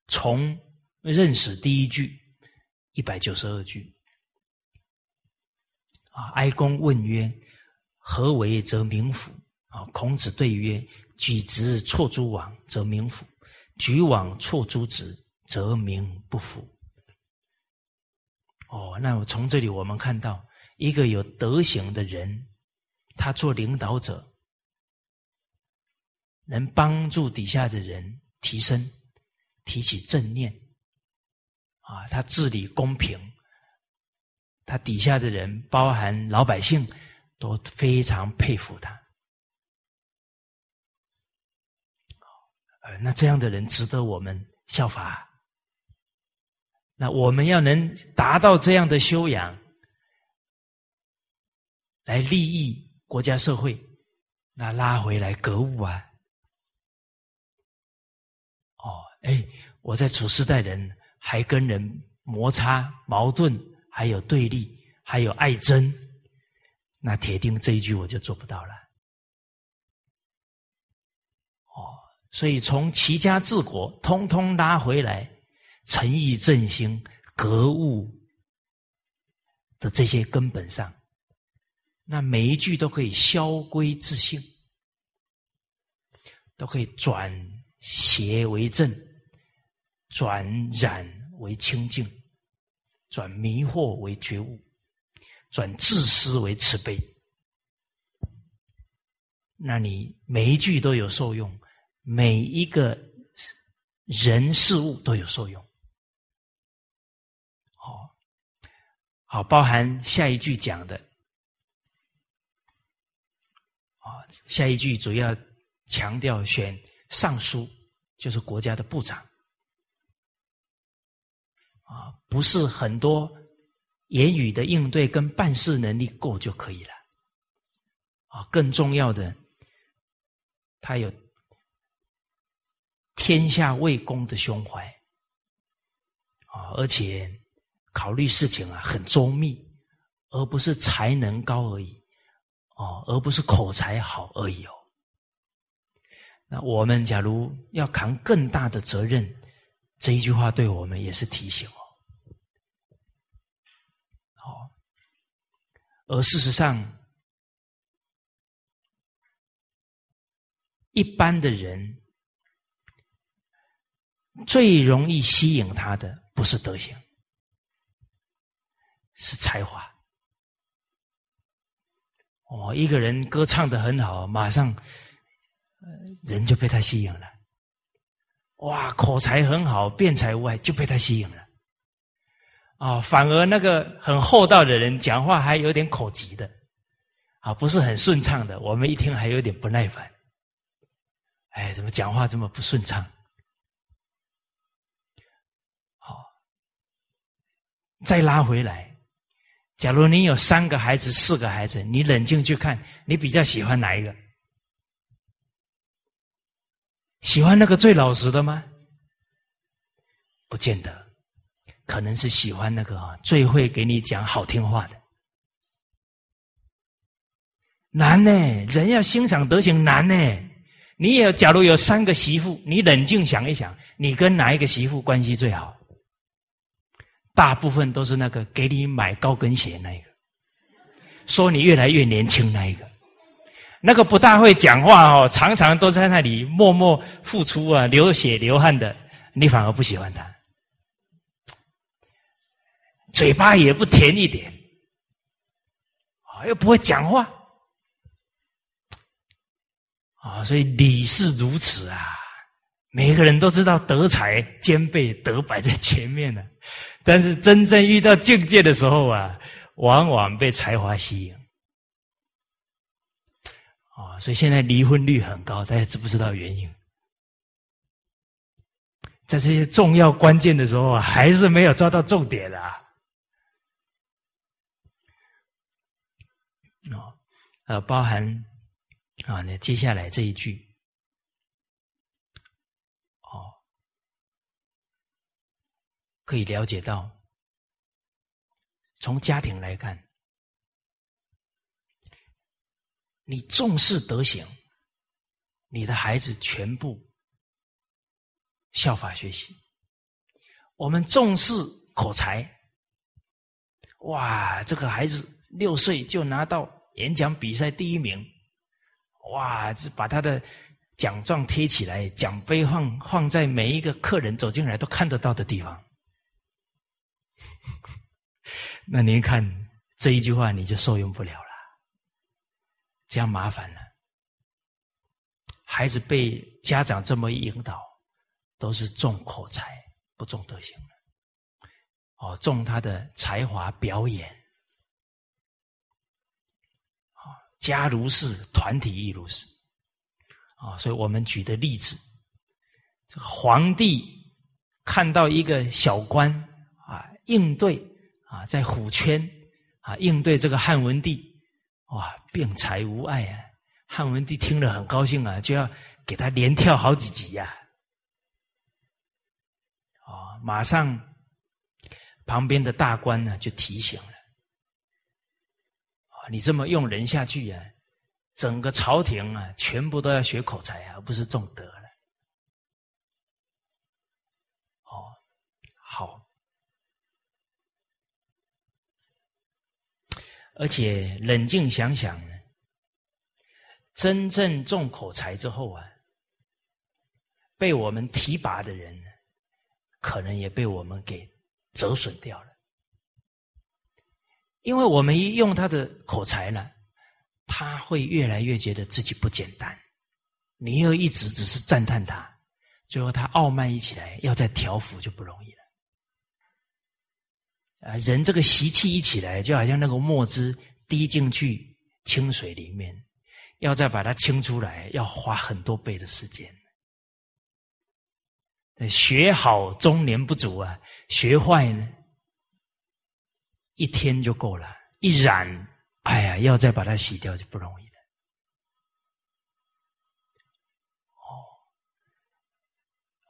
从认识第一句一百九十二句，啊，哀公问曰。何为则民府？啊，孔子对曰：举直错诸枉，则民府；举枉错诸直，则民不服。哦，那我从这里我们看到，一个有德行的人，他做领导者，能帮助底下的人提升，提起正念。啊，他治理公平，他底下的人，包含老百姓。都非常佩服他，呃，那这样的人值得我们效法。那我们要能达到这样的修养，来利益国家社会，那拉回来格物啊。哦，哎，我在处事待人，还跟人摩擦、矛盾，还有对立，还有爱憎。那铁定这一句我就做不到了。哦，所以从齐家治国，通通拉回来，诚意正心、格物的这些根本上，那每一句都可以消归自性，都可以转邪为正，转染为清净，转迷惑为觉悟。转自私为慈悲，那你每一句都有受用，每一个人事物都有受用。好，包含下一句讲的，啊，下一句主要强调选尚书，就是国家的部长，啊，不是很多言语的应对跟办事能力够就可以了，啊，更重要的，他有天下为公的胸怀，啊，而且。考虑事情啊，很周密，而不是才能高而已，哦，而不是口才好而已哦。那我们假如要扛更大的责任，这一句话对我们也是提醒哦。好，而事实上，一般的人最容易吸引他的不是德行。是才华哦，一个人歌唱的很好，马上人就被他吸引了。哇，口才很好，辩才无碍，就被他吸引了。啊，反而那个很厚道的人，讲话还有点口急的，啊，不是很顺畅的，我们一听还有点不耐烦。哎，怎么讲话这么不顺畅？好，再拉回来。假如你有三个孩子、四个孩子，你冷静去看，你比较喜欢哪一个？喜欢那个最老实的吗？不见得，可能是喜欢那个啊最会给你讲好听话的。难呢，人要欣赏德行难呢。你也假如有三个媳妇，你冷静想一想，你跟哪一个媳妇关系最好？大部分都是那个给你买高跟鞋那一个，说你越来越年轻那一个，那个不大会讲话哦，常常都在那里默默付出啊，流血流汗的，你反而不喜欢他，嘴巴也不甜一点，啊，又不会讲话，啊，所以理是如此啊，每个人都知道德才兼备，德摆在前面呢。但是真正遇到境界的时候啊，往往被才华吸引，啊，所以现在离婚率很高，大家知不知道原因？在这些重要关键的时候啊，还是没有抓到重点啊。哦，呃，包含啊，那接下来这一句。可以了解到，从家庭来看，你重视德行，你的孩子全部效法学习；我们重视口才，哇，这个孩子六岁就拿到演讲比赛第一名，哇，这把他的奖状贴起来，奖杯放放在每一个客人走进来都看得到的地方。那您看这一句话，你就受用不了了，这样麻烦了。孩子被家长这么一引导，都是重口才，不重德行哦，重他的才华表演。家如是，团体亦如是。啊，所以我们举的例子，这个皇帝看到一个小官啊。应对啊，在虎圈啊，应对这个汉文帝，哇，辩才无碍啊！汉文帝听了很高兴啊，就要给他连跳好几级呀。哦，马上旁边的大官呢就提醒了：，啊，你这么用人下去啊，整个朝廷啊，全部都要学口才啊，而不是重德了。哦，好。而且冷静想想呢，真正重口才之后啊，被我们提拔的人，可能也被我们给折损掉了。因为我们一用他的口才呢，他会越来越觉得自己不简单，你又一直只是赞叹他，最后他傲慢一起来，要再调服就不容易。啊，人这个习气一起来，就好像那个墨汁滴进去清水里面，要再把它清出来，要花很多倍的时间。学好中年不足啊，学坏呢，一天就够了。一染，哎呀，要再把它洗掉就不容易了。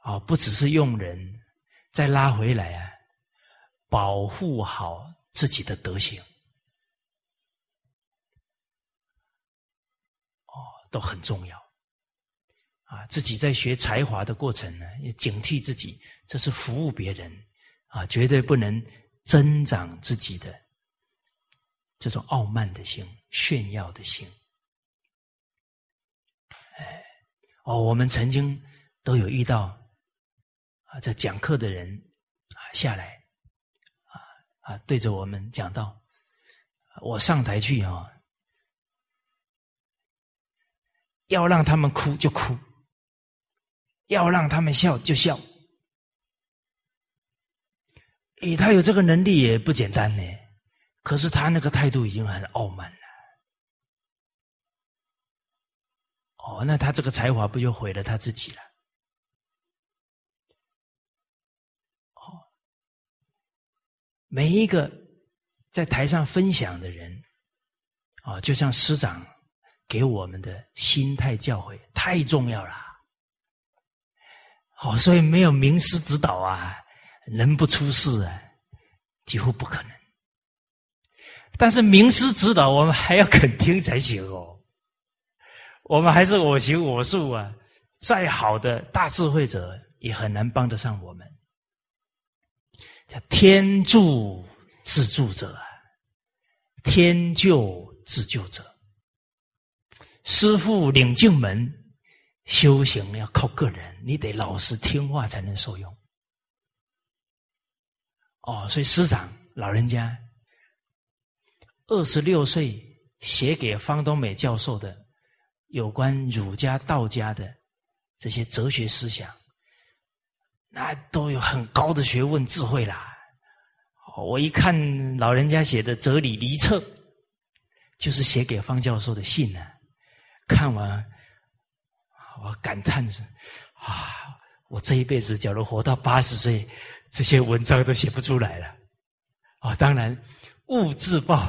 哦，哦，不只是用人，再拉回来啊，保护好自己的德行，哦，都很重要。啊，自己在学才华的过程呢，要警惕自己，这是服务别人，啊，绝对不能增长自己的这种傲慢的心、炫耀的心。哎，哦，我们曾经都有遇到啊，在讲课的人啊下来，啊，对着我们讲到，我上台去啊，要让他们哭就哭。要让他们笑就笑，诶，他有这个能力也不简单呢。可是他那个态度已经很傲慢了。哦，那他这个才华不就毁了他自己了？哦，每一个在台上分享的人，啊，就像师长给我们的心态教诲，太重要了。好，所以没有名师指导啊，人不出世啊，几乎不可能。但是名师指导，我们还要肯听才行哦。我们还是我行我素啊，再好的大智慧者也很难帮得上我们。叫天助自助者，天救自救者。师傅领进门。修行要靠个人，你得老实听话才能受用。哦，所以师长老人家二十六岁写给方东美教授的有关儒家、道家的这些哲学思想，那都有很高的学问智慧啦。我一看老人家写的《哲理离册》，就是写给方教授的信呢。看完。我感叹说：“啊，我这一辈子假如活到八十岁，这些文章都写不出来了。”啊，当然，物自报，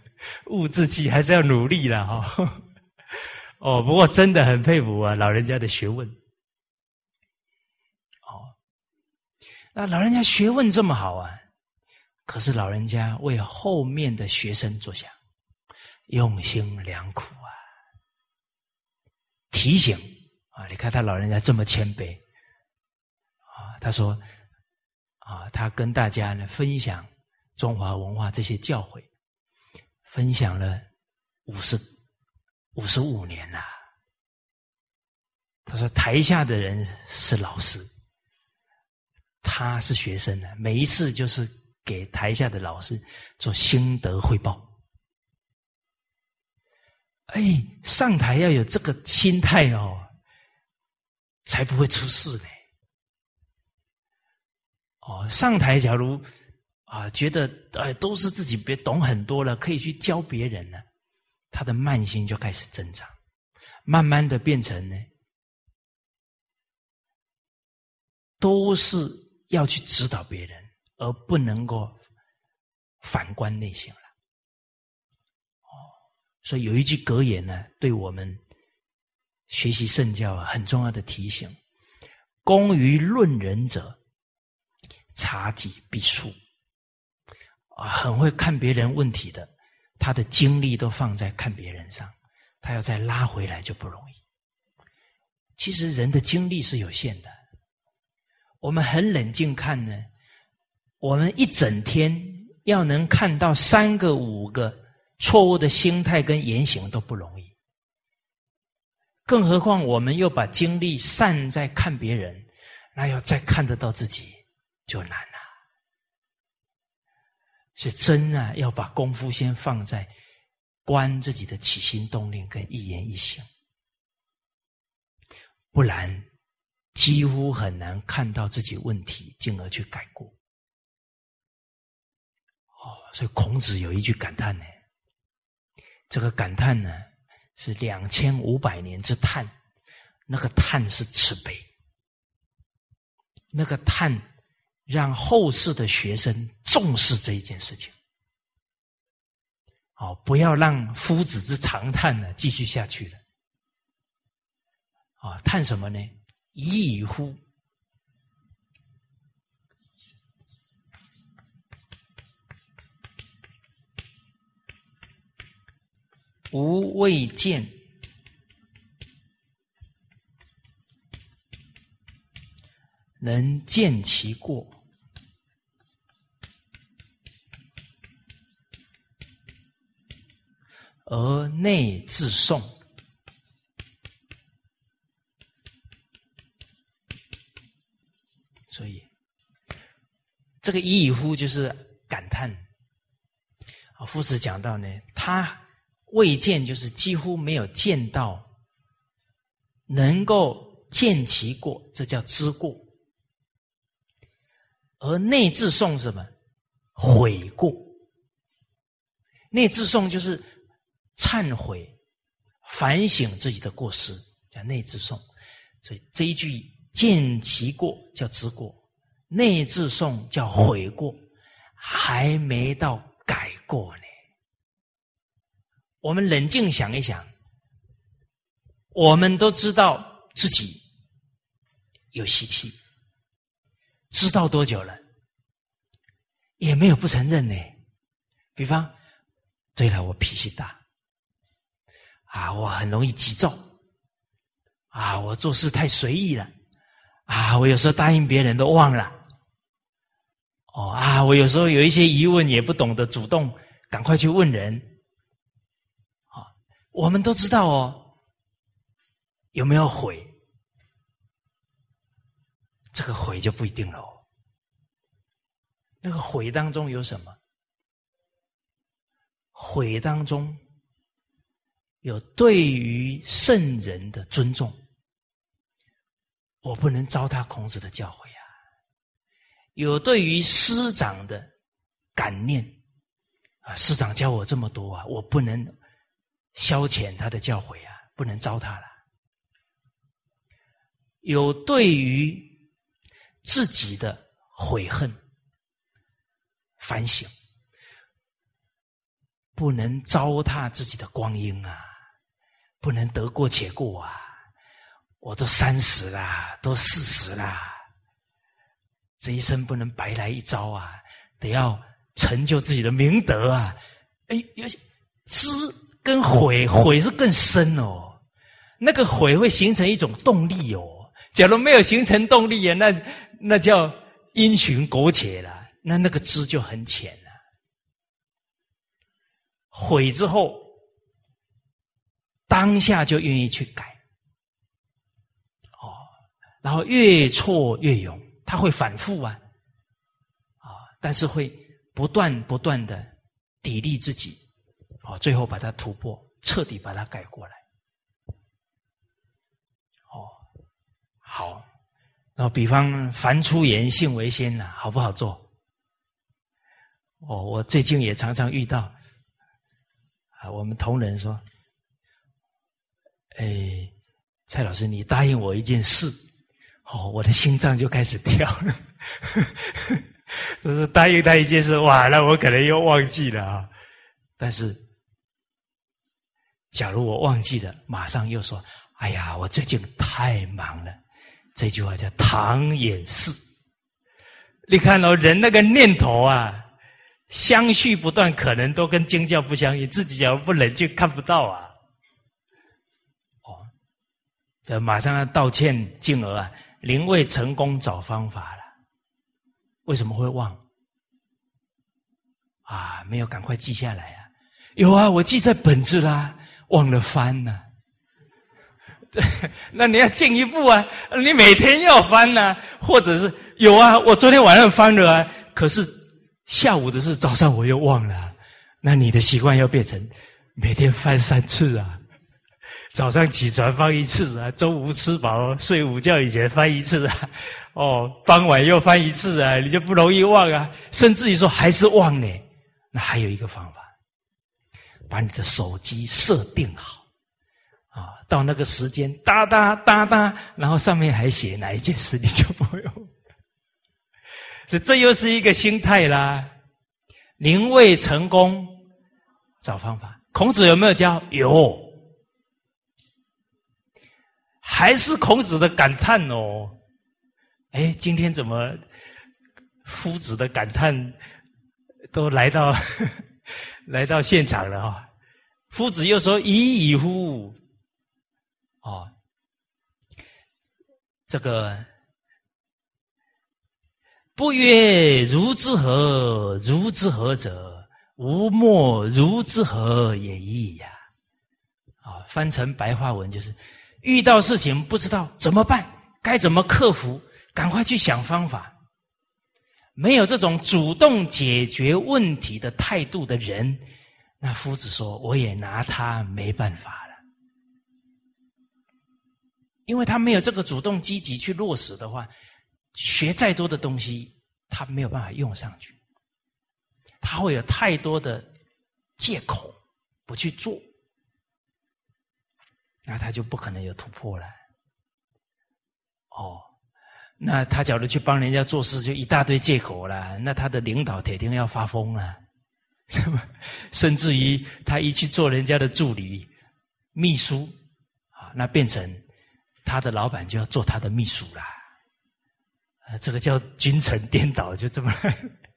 物自弃，还是要努力了哈。哦，不过真的很佩服啊，老人家的学问。那老人家学问这么好啊，可是老人家为后面的学生着想，用心良苦啊，提醒。啊！你看他老人家这么谦卑，啊，他说，啊，他跟大家呢分享中华文化这些教诲，分享了五十五十五年了。他说台下的人是老师，他是学生呢，每一次就是给台下的老师做心得汇报。哎，上台要有这个心态哦。才不会出事呢。哦，上台假如啊觉得哎都是自己别懂很多了，可以去教别人了，他的慢心就开始增长，慢慢的变成呢，都是要去指导别人，而不能够反观内心了。哦，所以有一句格言呢，对我们。学习圣教，很重要的提醒：功于论人者，察己必术。啊，很会看别人问题的，他的精力都放在看别人上，他要再拉回来就不容易。其实人的精力是有限的，我们很冷静看呢，我们一整天要能看到三个、五个错误的心态跟言行都不容易。更何况，我们又把精力散在看别人，那要再看得到自己就难了。所以，真啊，要把功夫先放在观自己的起心动念跟一言一行，不然几乎很难看到自己问题，进而去改过。哦，所以孔子有一句感叹呢，这个感叹呢是两千五百年之叹，那个叹是慈悲，那个叹让后世的学生重视这一件事情。哦，不要让夫子之长叹呢继续下去了。啊，叹什么呢？亦乎！吾未见能见其过。而内自颂，所以这个“已矣乎”就是感叹。啊，夫子讲到呢，他未见，就是几乎没有见到能够见其过，这叫知过。而内自颂什么？悔过。内自颂就是。忏悔、反省自己的过失，叫内自颂。所以这一句“见其过”叫知过，内自颂叫悔过，还没到改过呢。我们冷静想一想，我们都知道自己有习气，知道多久了？也没有不承认呢。比方，对了，我脾气大。啊，我很容易急躁，啊，我做事太随意了，啊，我有时候答应别人都忘了，哦啊，我有时候有一些疑问也不懂得主动赶快去问人，啊，我们都知道哦，有没有悔？这个悔就不一定了哦，那个悔当中有什么？悔当中。有对于圣人的尊重，我不能糟蹋孔子的教诲啊；有对于师长的感念啊，师长教我这么多啊，我不能消遣他的教诲啊，不能糟蹋了。有对于自己的悔恨反省，不能糟蹋自己的光阴啊。不能得过且过啊！我都三十啦，都四十啦，这一生不能白来一遭啊！得要成就自己的明德啊！哎，有些知跟悔，悔是更深哦。那个悔会形成一种动力哦。假如没有形成动力啊，那那叫因循苟且了。那那个知就很浅了。悔之后。当下就愿意去改，然后越挫越勇，他会反复啊，啊，但是会不断不断的砥砺自己，哦，最后把它突破，彻底把它改过来，哦，好，然后比方凡出言，信为先呐，好不好做？哦，我最近也常常遇到，啊，我们同仁说。哎，蔡老师，你答应我一件事，哦，我的心脏就开始跳了。我说答应他一件事，哇，那我可能又忘记了啊。但是，假如我忘记了，马上又说：“哎呀，我最近太忙了。”这句话叫唐掩饰。你看到人那个念头啊，相续不断，可能都跟经教不相应。自己假如不冷静，看不到啊。呃，马上要道歉，进而啊，临位成功找方法了。为什么会忘？啊，没有赶快记下来啊？有啊，我记在本子啦，忘了翻呢。对，那你要进一步啊，你每天要翻呢，或者是有啊，我昨天晚上翻了啊，可是下午的事，早上我又忘了。那你的习惯要变成每天翻三次啊。早上起床翻一次啊，中午吃饱睡午觉以前翻一次啊，哦，傍晚又翻一次啊，你就不容易忘啊。甚至于说还是忘呢，那还有一个方法，把你的手机设定好，啊，到那个时间哒哒哒哒，然后上面还写哪一件事，你就不用。所以这又是一个心态啦。宁为成功找方法。孔子有没有教？有，还是孔子的感叹哦。哎，今天怎么夫子的感叹都来到 来到现场了啊？夫子又说：“已矣乎！”哦，这个不曰如之何？如之何者？吾莫如之何也已呀！啊，翻成白话文就是：遇到事情不知道怎么办，该怎么克服？赶快去想方法。没有这种主动解决问题的态度的人，那夫子说：“我也拿他没办法了，因为他没有这个主动积极去落实的话，学再多的东西，他没有办法用上去，他会有太多的借口不去做，那他就不可能有突破了。”哦。那他假如去帮人家做事，就一大堆借口了。那他的领导铁定要发疯了，是吧？甚至于他一去做人家的助理、秘书，啊，那变成他的老板就要做他的秘书了。啊，这个叫君臣颠倒，就这么。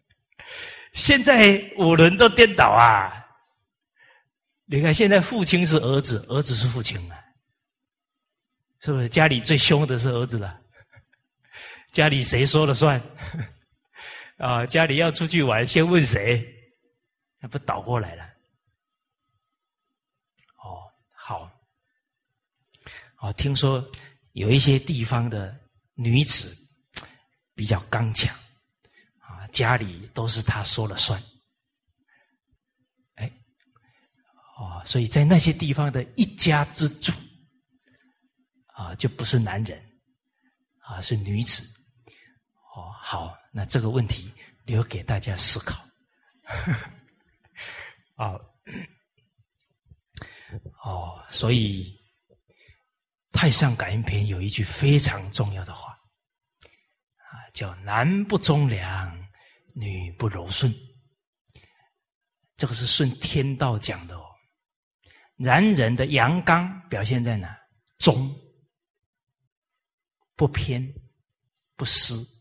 现在五伦都颠倒啊！你看，现在父亲是儿子，儿子是父亲啊，是不是？家里最凶的是儿子了。家里谁说了算？啊，家里要出去玩，先问谁？那不倒过来了？哦，好，哦，听说有一些地方的女子比较刚强，啊，家里都是她说了算。哎，哦，所以在那些地方的一家之主，啊，就不是男人，啊，是女子。哦，好，那这个问题留给大家思考。啊，哦，所以《太上感应篇》有一句非常重要的话，啊，叫“男不忠良，女不柔顺”。这个是顺天道讲的哦。男人的阳刚表现在哪？忠，不偏，不私。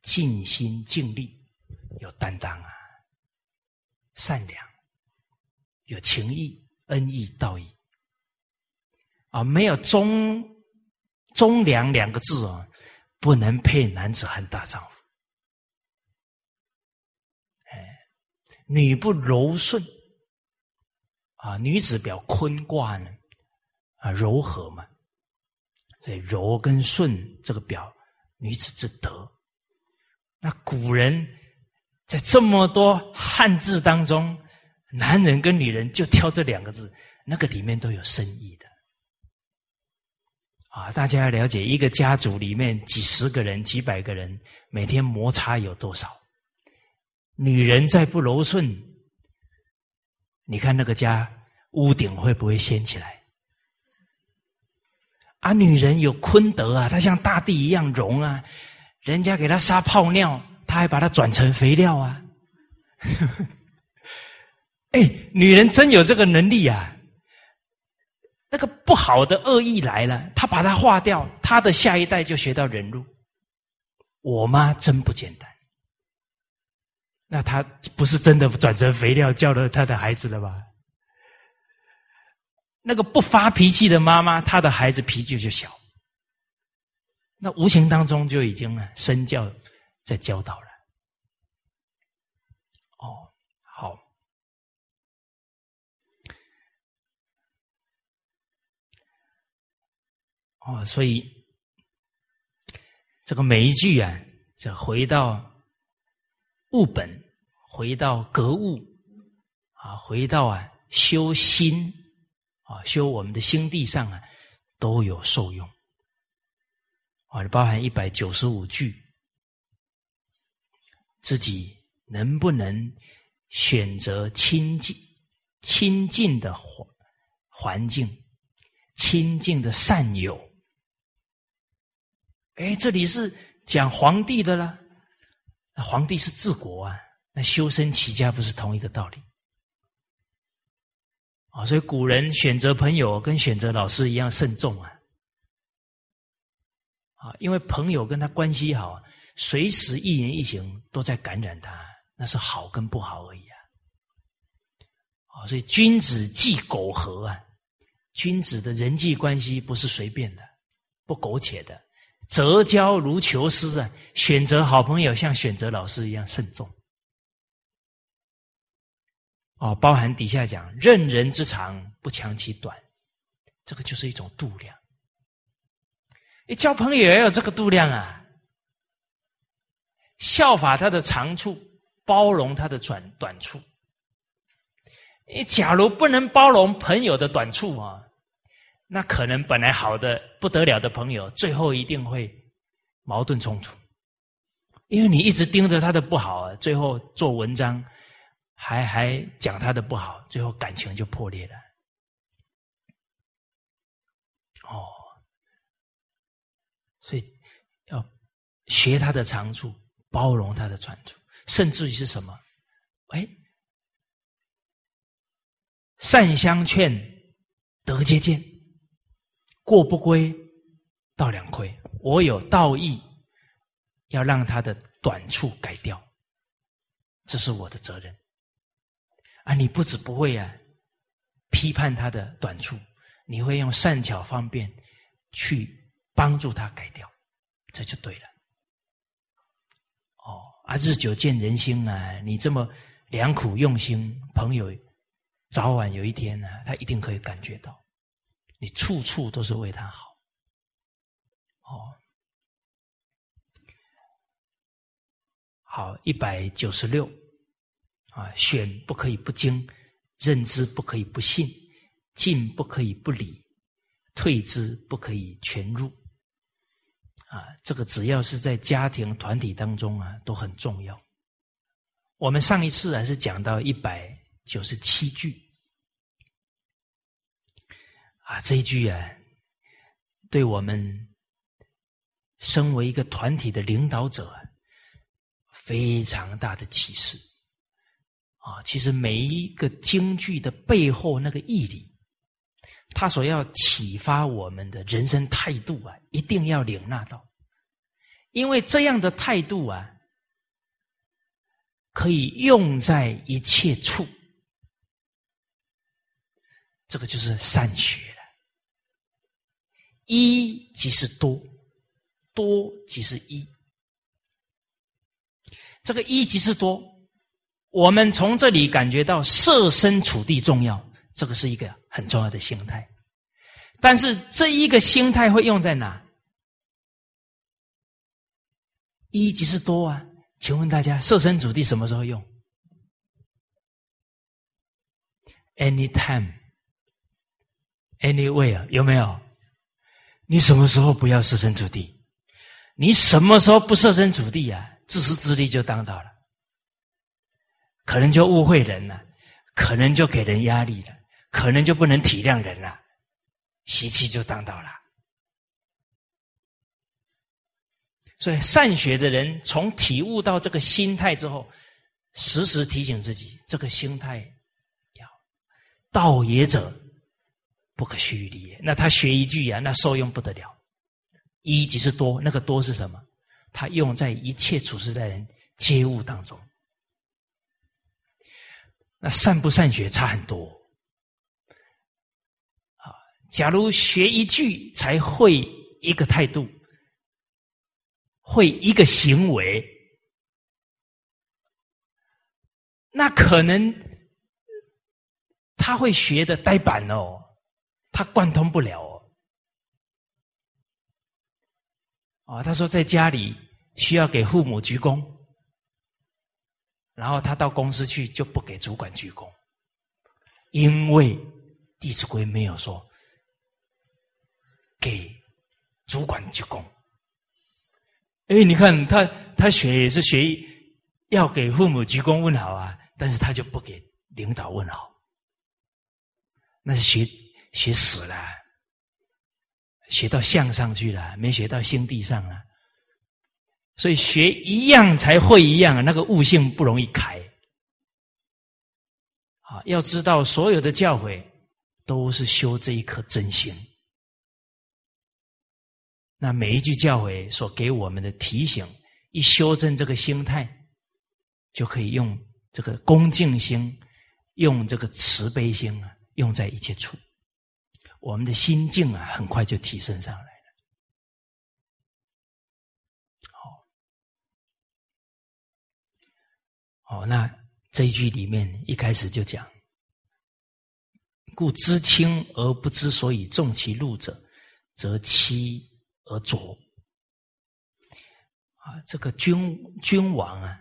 尽心尽力，有担当啊，善良，有情义、恩义、道义啊，没有忠忠良两个字啊，不能配男子汉大丈夫。哎，女不柔顺啊，女子表坤卦呢啊，柔和嘛，所以柔跟顺这个表女子之德。那古人在这么多汉字当中，男人跟女人就挑这两个字，那个里面都有深意的。啊，大家要了解，一个家族里面几十个人、几百个人，每天摩擦有多少？女人再不柔顺，你看那个家屋顶会不会掀起来？啊，女人有坤德啊，她像大地一样容啊。人家给她撒泡尿，她还把它转成肥料啊！哎，女人真有这个能力啊！那个不好的恶意来了，他把它化掉，他的下一代就学到忍辱。我妈真不简单，那他不是真的转成肥料教了他的孩子了吧？那个不发脾气的妈妈，她的孩子脾气就小。那无形当中就已经呢，身教在教导了。哦，好，哦，所以这个每一句啊，这回到物本，回到格物啊，回到啊修心啊，修我们的心地上啊，都有受用。啊，包含一百九十五句，自己能不能选择亲近、亲近的环环境，亲近的善友。哎，这里是讲皇帝的啦，皇帝是治国啊，那修身齐家不是同一个道理啊？所以古人选择朋友跟选择老师一样慎重啊，啊，因为朋友跟他关系好，随时一言一行都在感染他，那是好跟不好而已啊。啊，所以君子忌苟合啊，君子的人际关系不是随便的，不苟且的。择交如求师啊，选择好朋友像选择老师一样慎重。哦，包含底下讲任人之长，不强其短，这个就是一种度量。你交朋友也要有这个度量啊，效法他的长处，包容他的短短处。你假如不能包容朋友的短处啊。那可能本来好的不得了的朋友，最后一定会矛盾冲突，因为你一直盯着他的不好啊，最后做文章还还讲他的不好，最后感情就破裂了。哦，所以要学他的长处，包容他的短处，甚至于是什么？哎，善相劝，得接见。过不归，道两亏。我有道义，要让他的短处改掉，这是我的责任。啊，你不止不会啊，批判他的短处，你会用善巧方便去帮助他改掉，这就对了。哦，啊，日久见人心啊，你这么良苦用心，朋友早晚有一天呢，他一定可以感觉到。你处处都是为他好，哦，好一百九十六啊，选不可以不精，认知不可以不信，进不可以不理，退之不可以全入，啊，这个只要是在家庭团体当中啊，都很重要。我们上一次还是讲到一百九十七句。啊，这一句啊，对我们身为一个团体的领导者，非常大的启示。啊，其实每一个京剧的背后那个义理，他所要启发我们的人生态度啊，一定要领纳到，因为这样的态度啊，可以用在一切处。这个就是善学。一即是多，多即是一。这个一即是多，我们从这里感觉到设身处地重要，这个是一个很重要的心态。但是这一个心态会用在哪？一即是多啊？请问大家，设身处地什么时候用？Anytime，anywhere，有没有？你什么时候不要设身处地？你什么时候不设身处地啊？自私自利就当道了，可能就误会人了，可能就给人压力了，可能就不能体谅人了，习气就当道了。所以善学的人从体悟到这个心态之后，时时提醒自己，这个心态要道也者。不可虚于理。那他学一句呀，那受用不得了。一即是多，那个多是什么？他用在一切处事待人接物当中。那善不善学差很多。啊，假如学一句才会一个态度，会一个行为，那可能他会学的呆板哦。他贯通不了哦，啊，他说在家里需要给父母鞠躬，然后他到公司去就不给主管鞠躬，因为《弟子规》没有说给主管鞠躬。哎，你看他他学也是学要给父母鞠躬问好啊，但是他就不给领导问好，那是学学死了，学到相上去了，没学到心地上啊。所以学一样才会一样，那个悟性不容易开。啊，要知道所有的教诲都是修这一颗真心。那每一句教诲所给我们的提醒，一修正这个心态，就可以用这个恭敬心，用这个慈悲心啊，用在一切处，我们的心境啊，很快就提升上来哦。那这一句里面一开始就讲：“故知轻而不知所以重其禄者，则欺。”而浊啊，这个君君王啊，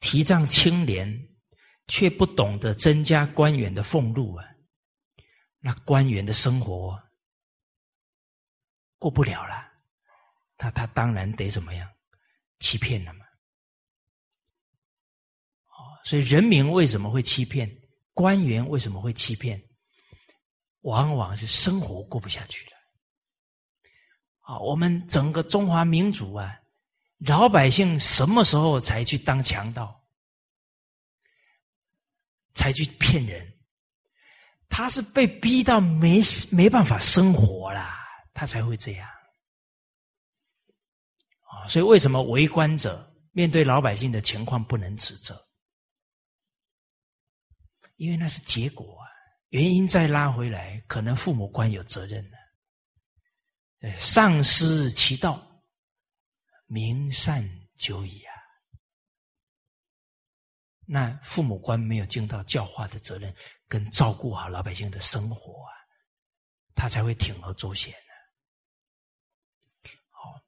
提倡清廉，却不懂得增加官员的俸禄啊，那官员的生活过不了了，他他当然得怎么样？欺骗了嘛。所以人民为什么会欺骗？官员为什么会欺骗？往往是生活过不下去了。啊，我们整个中华民族啊，老百姓什么时候才去当强盗，才去骗人？他是被逼到没没办法生活啦，他才会这样。啊，所以为什么为官者面对老百姓的情况不能指责？因为那是结果啊，原因再拉回来，可能父母官有责任呢。丧失其道，名善久矣啊！那父母官没有尽到教化的责任，跟照顾好老百姓的生活啊，他才会铤而走险呢。好，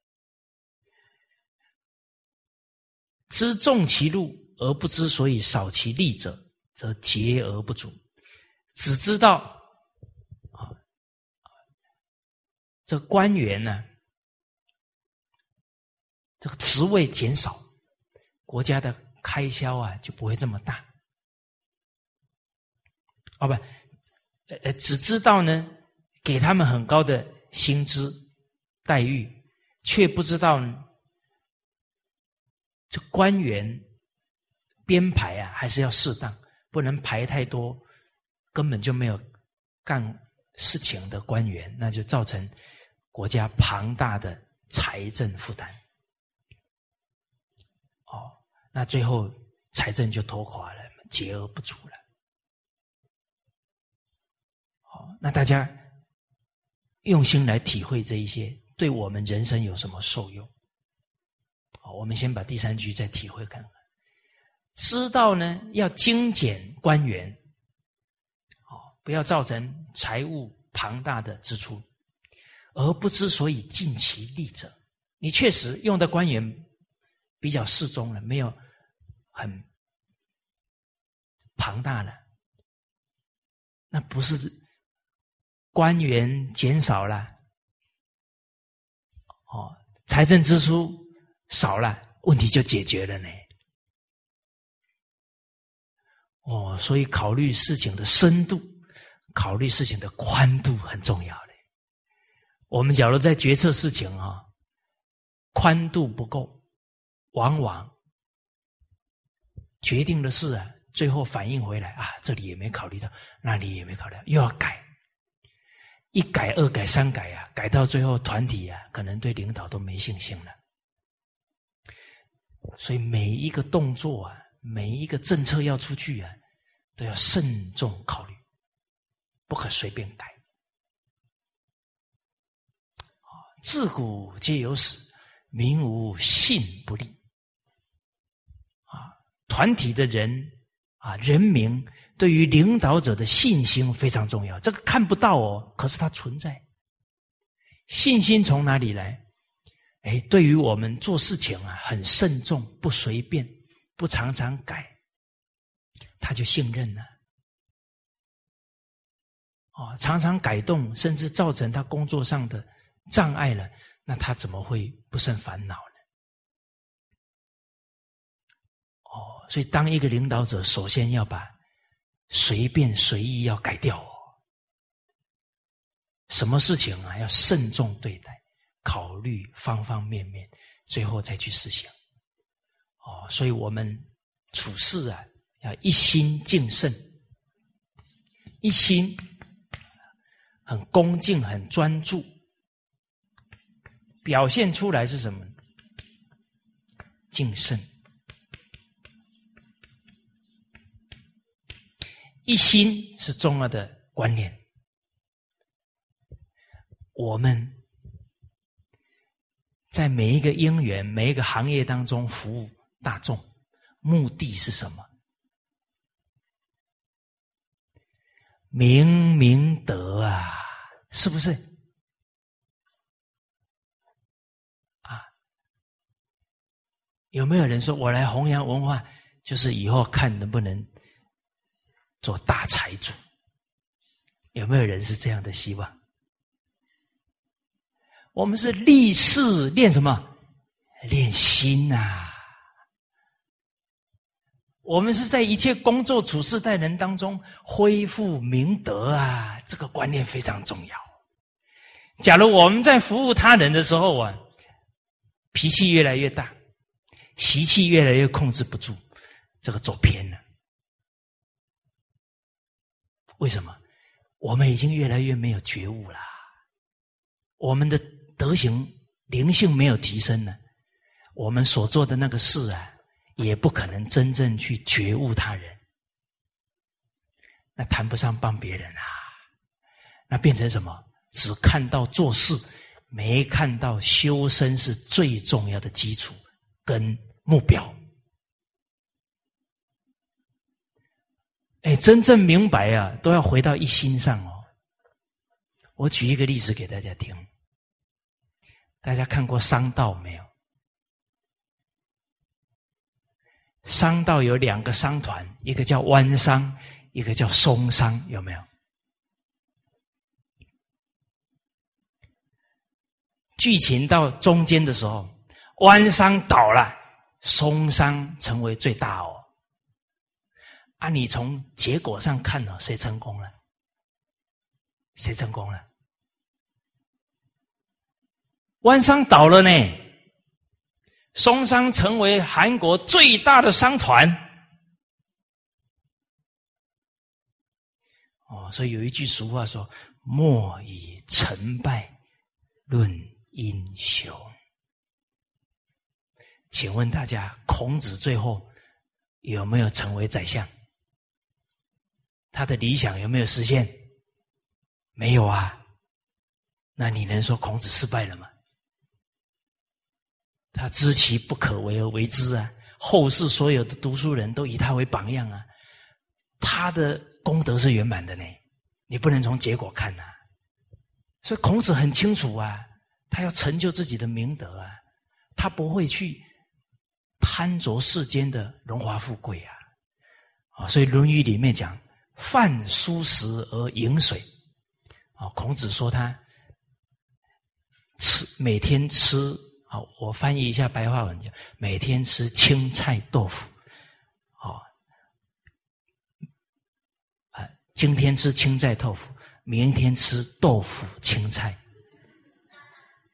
知重其禄而不知所以少其利者，则节而不足。只知道啊。这官员呢，这个职位减少，国家的开销啊就不会这么大。哦不，呃呃只知道呢给他们很高的薪资待遇，却不知道这官员编排啊还是要适当，不能排太多，根本就没有干。事情的官员，那就造成国家庞大的财政负担。哦，那最后财政就拖垮了，结而不足了。好，那大家用心来体会这一些，对我们人生有什么受用？好，我们先把第三句再体会看看。知道呢，要精简官员。哦不要造成财务庞大的支出，而不知所以尽其力者。你确实用的官员比较适中了，没有很庞大了。那不是官员减少了，哦，财政支出少了，问题就解决了呢。哦，所以考虑事情的深度。考虑事情的宽度很重要的。我们假如在决策事情啊，宽度不够，往往决定的事啊，最后反应回来啊，这里也没考虑到，那里也没考虑，又要改，一改二改三改呀，改到最后团体啊，可能对领导都没信心了。所以每一个动作啊，每一个政策要出去啊，都要慎重考虑。不可随便改。自古皆有死，民无信不立。啊，团体的人啊，人民对于领导者的信心非常重要。这个看不到哦，可是它存在。信心从哪里来？哎，对于我们做事情啊，很慎重，不随便，不常常改，他就信任了。哦，常常改动，甚至造成他工作上的障碍了，那他怎么会不胜烦恼呢？哦，所以当一个领导者，首先要把随便随意要改掉哦。什么事情啊，要慎重对待，考虑方方面面，最后再去实行。哦，所以我们处事啊，要一心敬慎，一心很恭敬、很专注，表现出来是什么？敬慎，一心是重要的观念。我们在每一个因缘、每一个行业当中服务。大众目的是什么？明明德啊，是不是？啊，有没有人说我来弘扬文化，就是以后看能不能做大财主？有没有人是这样的希望？我们是立誓练什么？练心呐。我们是在一切工作、处事、待人当中恢复明德啊，这个观念非常重要。假如我们在服务他人的时候啊，脾气越来越大，习气越来越控制不住，这个走偏了。为什么？我们已经越来越没有觉悟了，我们的德行、灵性没有提升了，我们所做的那个事啊。也不可能真正去觉悟他人，那谈不上帮别人啊，那变成什么？只看到做事，没看到修身是最重要的基础跟目标。哎，真正明白啊，都要回到一心上哦。我举一个例子给大家听，大家看过商道没有？商道有两个商团，一个叫弯商，一个叫松商，有没有？剧情到中间的时候，弯商倒了，松商成为最大哦。啊，你从结果上看呢，谁成功了？谁成功了？弯商倒了呢？松商成为韩国最大的商团，哦，所以有一句俗话说：“莫以成败论英雄。”请问大家，孔子最后有没有成为宰相？他的理想有没有实现？没有啊。那你能说孔子失败了吗？他知其不可为而为之啊！后世所有的读书人都以他为榜样啊！他的功德是圆满的呢，你不能从结果看呐。所以孔子很清楚啊，他要成就自己的明德啊，他不会去贪着世间的荣华富贵啊！啊，所以《论语》里面讲“饭疏食而饮水”，啊，孔子说他吃每天吃。好，我翻译一下白话文，就每天吃青菜豆腐，哦，啊，今天吃青菜豆腐，明天吃豆腐青菜，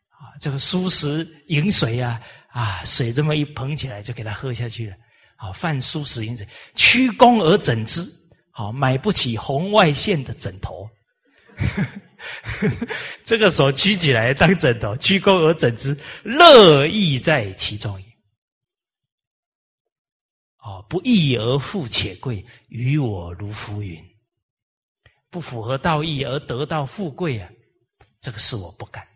啊，这个蔬食饮水啊，啊，水这么一捧起来就给他喝下去了，好，饭蔬食饮水，屈肱而枕之，好，买不起红外线的枕头。这个手屈起来当枕头，屈肱而枕之，乐意在其中也。哦，不义而富且贵，于我如浮云。不符合道义而得到富贵啊，这个事我不敢。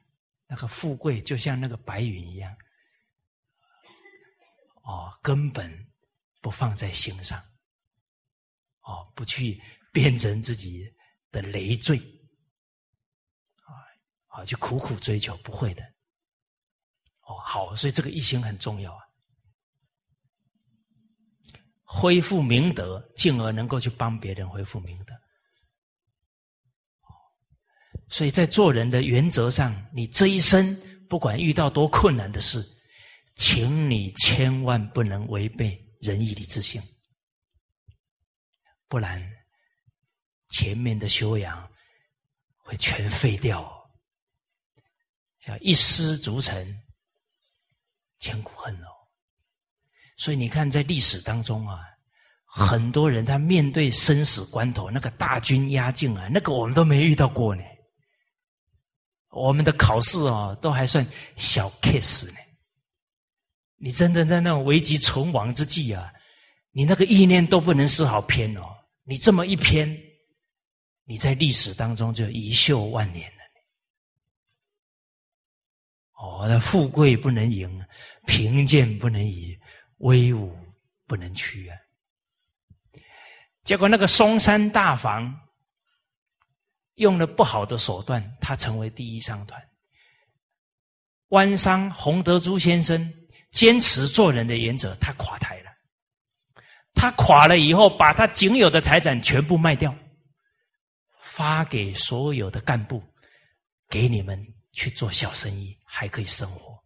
那个富贵就像那个白云一样，哦，根本不放在心上，哦，不去变成自己的累赘。啊，去苦苦追求，不会的。哦，好，所以这个一心很重要啊。恢复明德，进而能够去帮别人恢复明德。所以在做人的原则上，你这一生不管遇到多困难的事，请你千万不能违背仁义礼智信，不然前面的修养会全废掉。叫一失足成千古恨哦。所以你看，在历史当中啊，很多人他面对生死关头，那个大军压境啊，那个我们都没遇到过呢。我们的考试哦，都还算小 case 呢。你真的在那种危急存亡之际啊，你那个意念都不能丝毫偏哦。你这么一偏，你在历史当中就遗秀万年了。哦，那富贵不能淫，贫贱不能移，威武不能屈啊！结果那个嵩山大房用了不好的手段，他成为第一商团。湾商洪德珠先生坚持做人的原则，他垮台了。他垮了以后，把他仅有的财产全部卖掉，发给所有的干部，给你们去做小生意。还可以生活，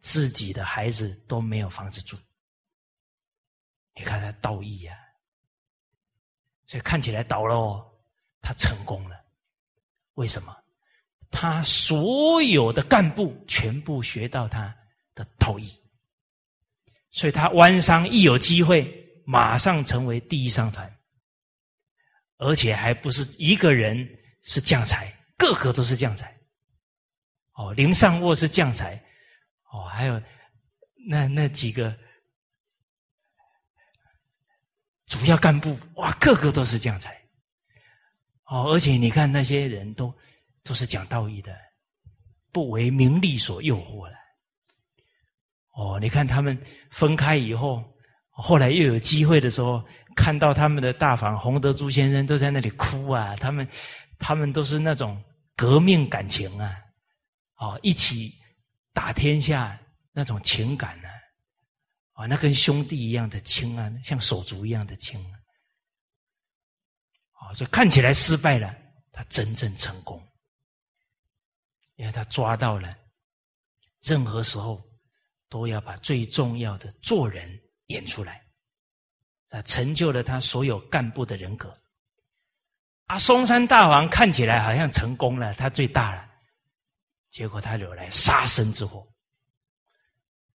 自己的孩子都没有房子住。你看他道义呀，所以看起来倒了哦，他成功了。为什么？他所有的干部全部学到他的道义，所以他湾商一有机会，马上成为第一商团，而且还不是一个人是将才，个个都是将才。哦，林上卧是将才，哦，还有那那几个主要干部，哇，个个都是将才。哦，而且你看那些人都都是讲道义的，不为名利所诱惑了。哦，你看他们分开以后，后来又有机会的时候，看到他们的大房洪德珠先生都在那里哭啊，他们他们都是那种革命感情啊。哦，一起打天下那种情感呢？啊，那跟兄弟一样的亲啊，像手足一样的亲啊！所以看起来失败了，他真正成功，因为他抓到了，任何时候都要把最重要的做人演出来，啊，成就了他所有干部的人格。啊，嵩山大王看起来好像成功了，他最大了。结果他惹来杀身之祸，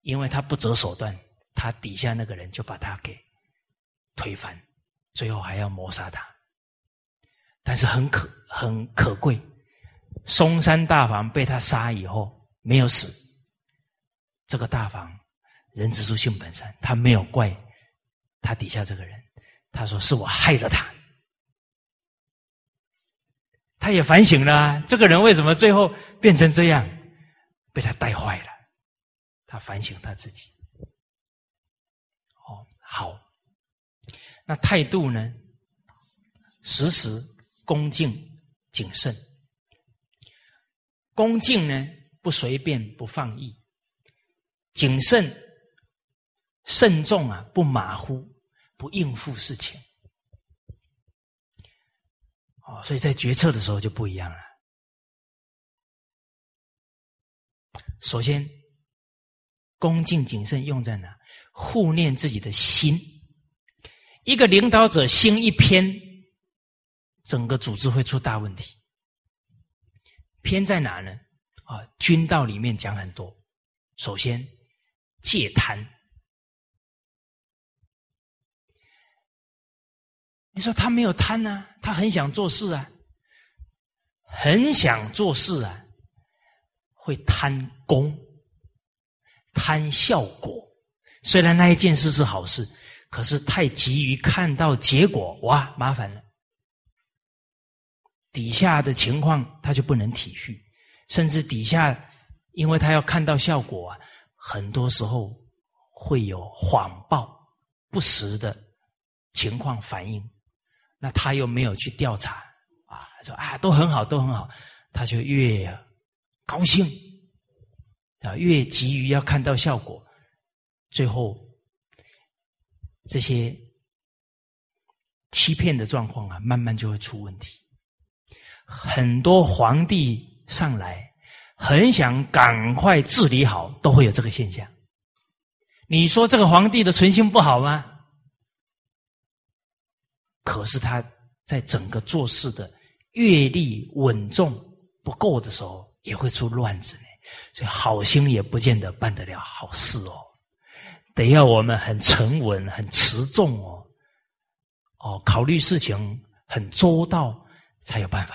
因为他不择手段，他底下那个人就把他给推翻，最后还要谋杀他。但是很可很可贵，嵩山大房被他杀以后没有死，这个大房人之初性本善，他没有怪他底下这个人，他说是我害了他。他也反省了，这个人为什么最后变成这样，被他带坏了。他反省他自己。哦，好，那态度呢？时时恭敬谨慎。恭敬呢，不随便不放逸；谨慎慎重啊，不马虎，不应付事情。哦，所以在决策的时候就不一样了。首先，恭敬谨慎用在哪？护念自己的心。一个领导者心一偏，整个组织会出大问题。偏在哪呢？啊，军道里面讲很多。首先，戒贪。你说他没有贪啊，他很想做事啊，很想做事啊，会贪功、贪效果。虽然那一件事是好事，可是太急于看到结果，哇，麻烦了。底下的情况他就不能体恤，甚至底下，因为他要看到效果啊，很多时候会有谎报、不实的情况反应。那他又没有去调查啊，说啊都很好，都很好，他就越高兴啊，越急于要看到效果，最后这些欺骗的状况啊，慢慢就会出问题。很多皇帝上来很想赶快治理好，都会有这个现象。你说这个皇帝的存心不好吗？可是他在整个做事的阅历稳重不够的时候，也会出乱子呢。所以好心也不见得办得了好事哦，得要我们很沉稳、很持重哦，哦，考虑事情很周到，才有办法。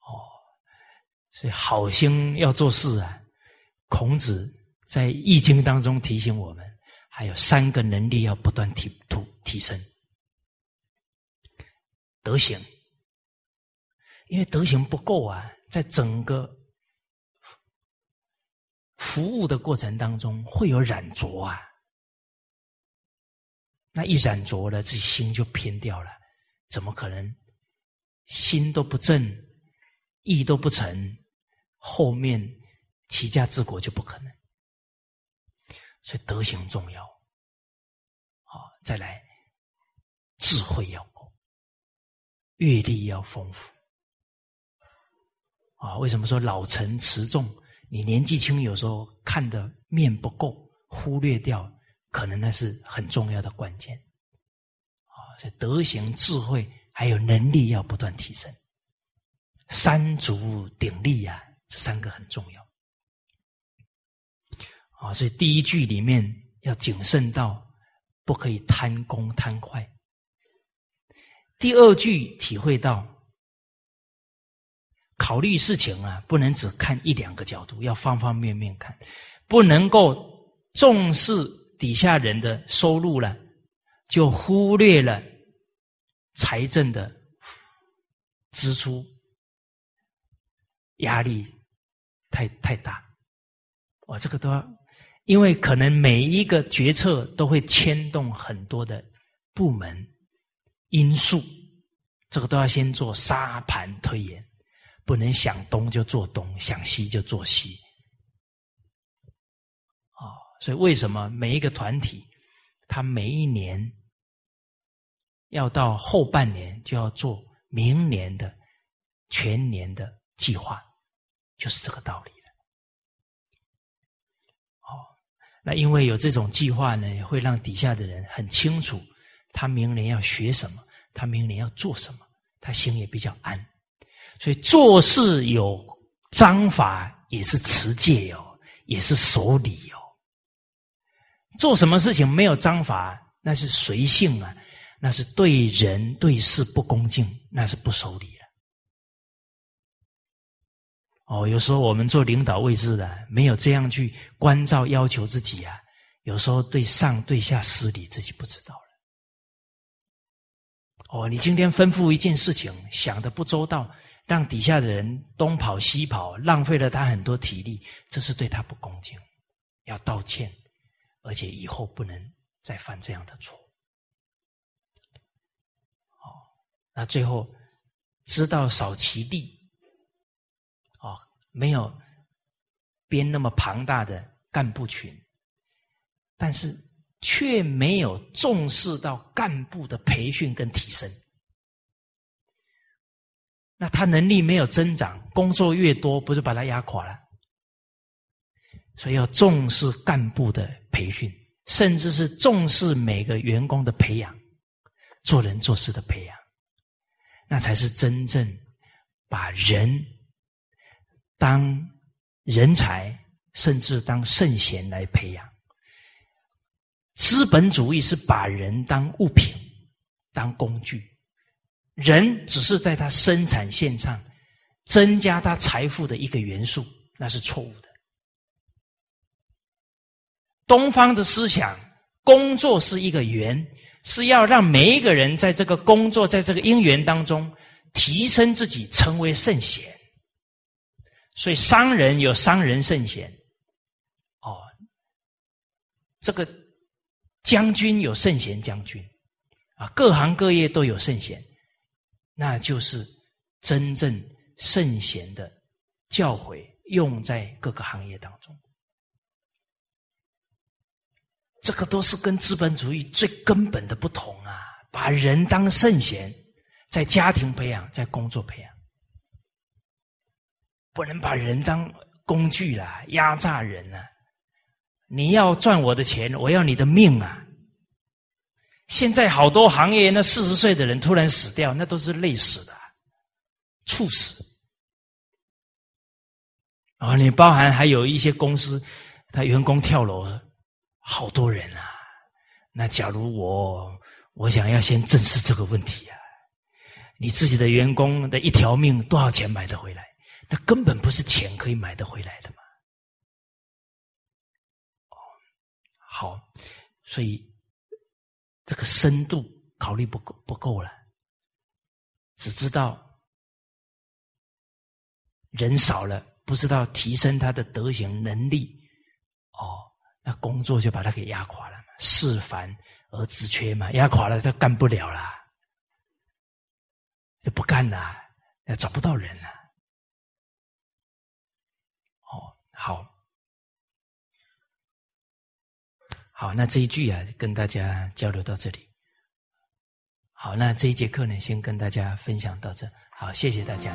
哦，所以好心要做事啊。孔子在《易经》当中提醒我们。还有三个能力要不断提突提升，德行，因为德行不够啊，在整个服务的过程当中会有染浊啊，那一染浊了，自己心就偏掉了，怎么可能心都不正，意都不成，后面齐家治国就不可能。所以德行重要，再来智慧要够，阅历要丰富，啊，为什么说老成持重？你年纪轻，有时候看的面不够，忽略掉，可能那是很重要的关键，啊，所以德行、智慧还有能力要不断提升，三足鼎立呀，这三个很重要。啊，所以第一句里面要谨慎到不可以贪功贪快。第二句体会到考虑事情啊，不能只看一两个角度，要方方面面看，不能够重视底下人的收入了，就忽略了财政的支出，压力太太大。我，这个都要。因为可能每一个决策都会牵动很多的部门因素，这个都要先做沙盘推演，不能想东就做东，想西就做西。啊，所以为什么每一个团体，他每一年要到后半年就要做明年的全年的计划，就是这个道理。那因为有这种计划呢，会让底下的人很清楚，他明年要学什么，他明年要做什么，他心也比较安。所以做事有章法，也是持戒哦，也是守礼哦。做什么事情没有章法，那是随性啊，那是对人对事不恭敬，那是不守礼。哦，有时候我们做领导位置的，没有这样去关照要求自己啊，有时候对上对下失礼，自己不知道了。哦，你今天吩咐一件事情，想的不周到，让底下的人东跑西跑，浪费了他很多体力，这是对他不恭敬，要道歉，而且以后不能再犯这样的错。哦，那最后知道少其利。没有编那么庞大的干部群，但是却没有重视到干部的培训跟提升。那他能力没有增长，工作越多，不是把他压垮了？所以要重视干部的培训，甚至是重视每个员工的培养，做人做事的培养，那才是真正把人。当人才，甚至当圣贤来培养。资本主义是把人当物品、当工具，人只是在他生产线上增加他财富的一个元素，那是错误的。东方的思想，工作是一个缘，是要让每一个人在这个工作、在这个因缘当中提升自己，成为圣贤。所以商人有商人圣贤，哦，这个将军有圣贤将军，啊，各行各业都有圣贤，那就是真正圣贤的教诲用在各个行业当中。这个都是跟资本主义最根本的不同啊！把人当圣贤，在家庭培养，在工作培养。不能把人当工具啦，压榨人啊！你要赚我的钱，我要你的命啊！现在好多行业，那四十岁的人突然死掉，那都是累死的，猝死。啊，你包含还有一些公司，他员工跳楼，好多人啊。那假如我我想要先正视这个问题啊，你自己的员工的一条命多少钱买得回来？那根本不是钱可以买得回来的嘛。哦，好，所以。这个深度考虑不够不够了，只知道人少了，不知道提升他的德行能力，哦，那工作就把他给压垮了嘛，事繁而自缺嘛，压垮了他干不了了，就不干了，那找不到人了。哦，好。好，那这一句啊，跟大家交流到这里。好，那这一节课呢，先跟大家分享到这。好，谢谢大家。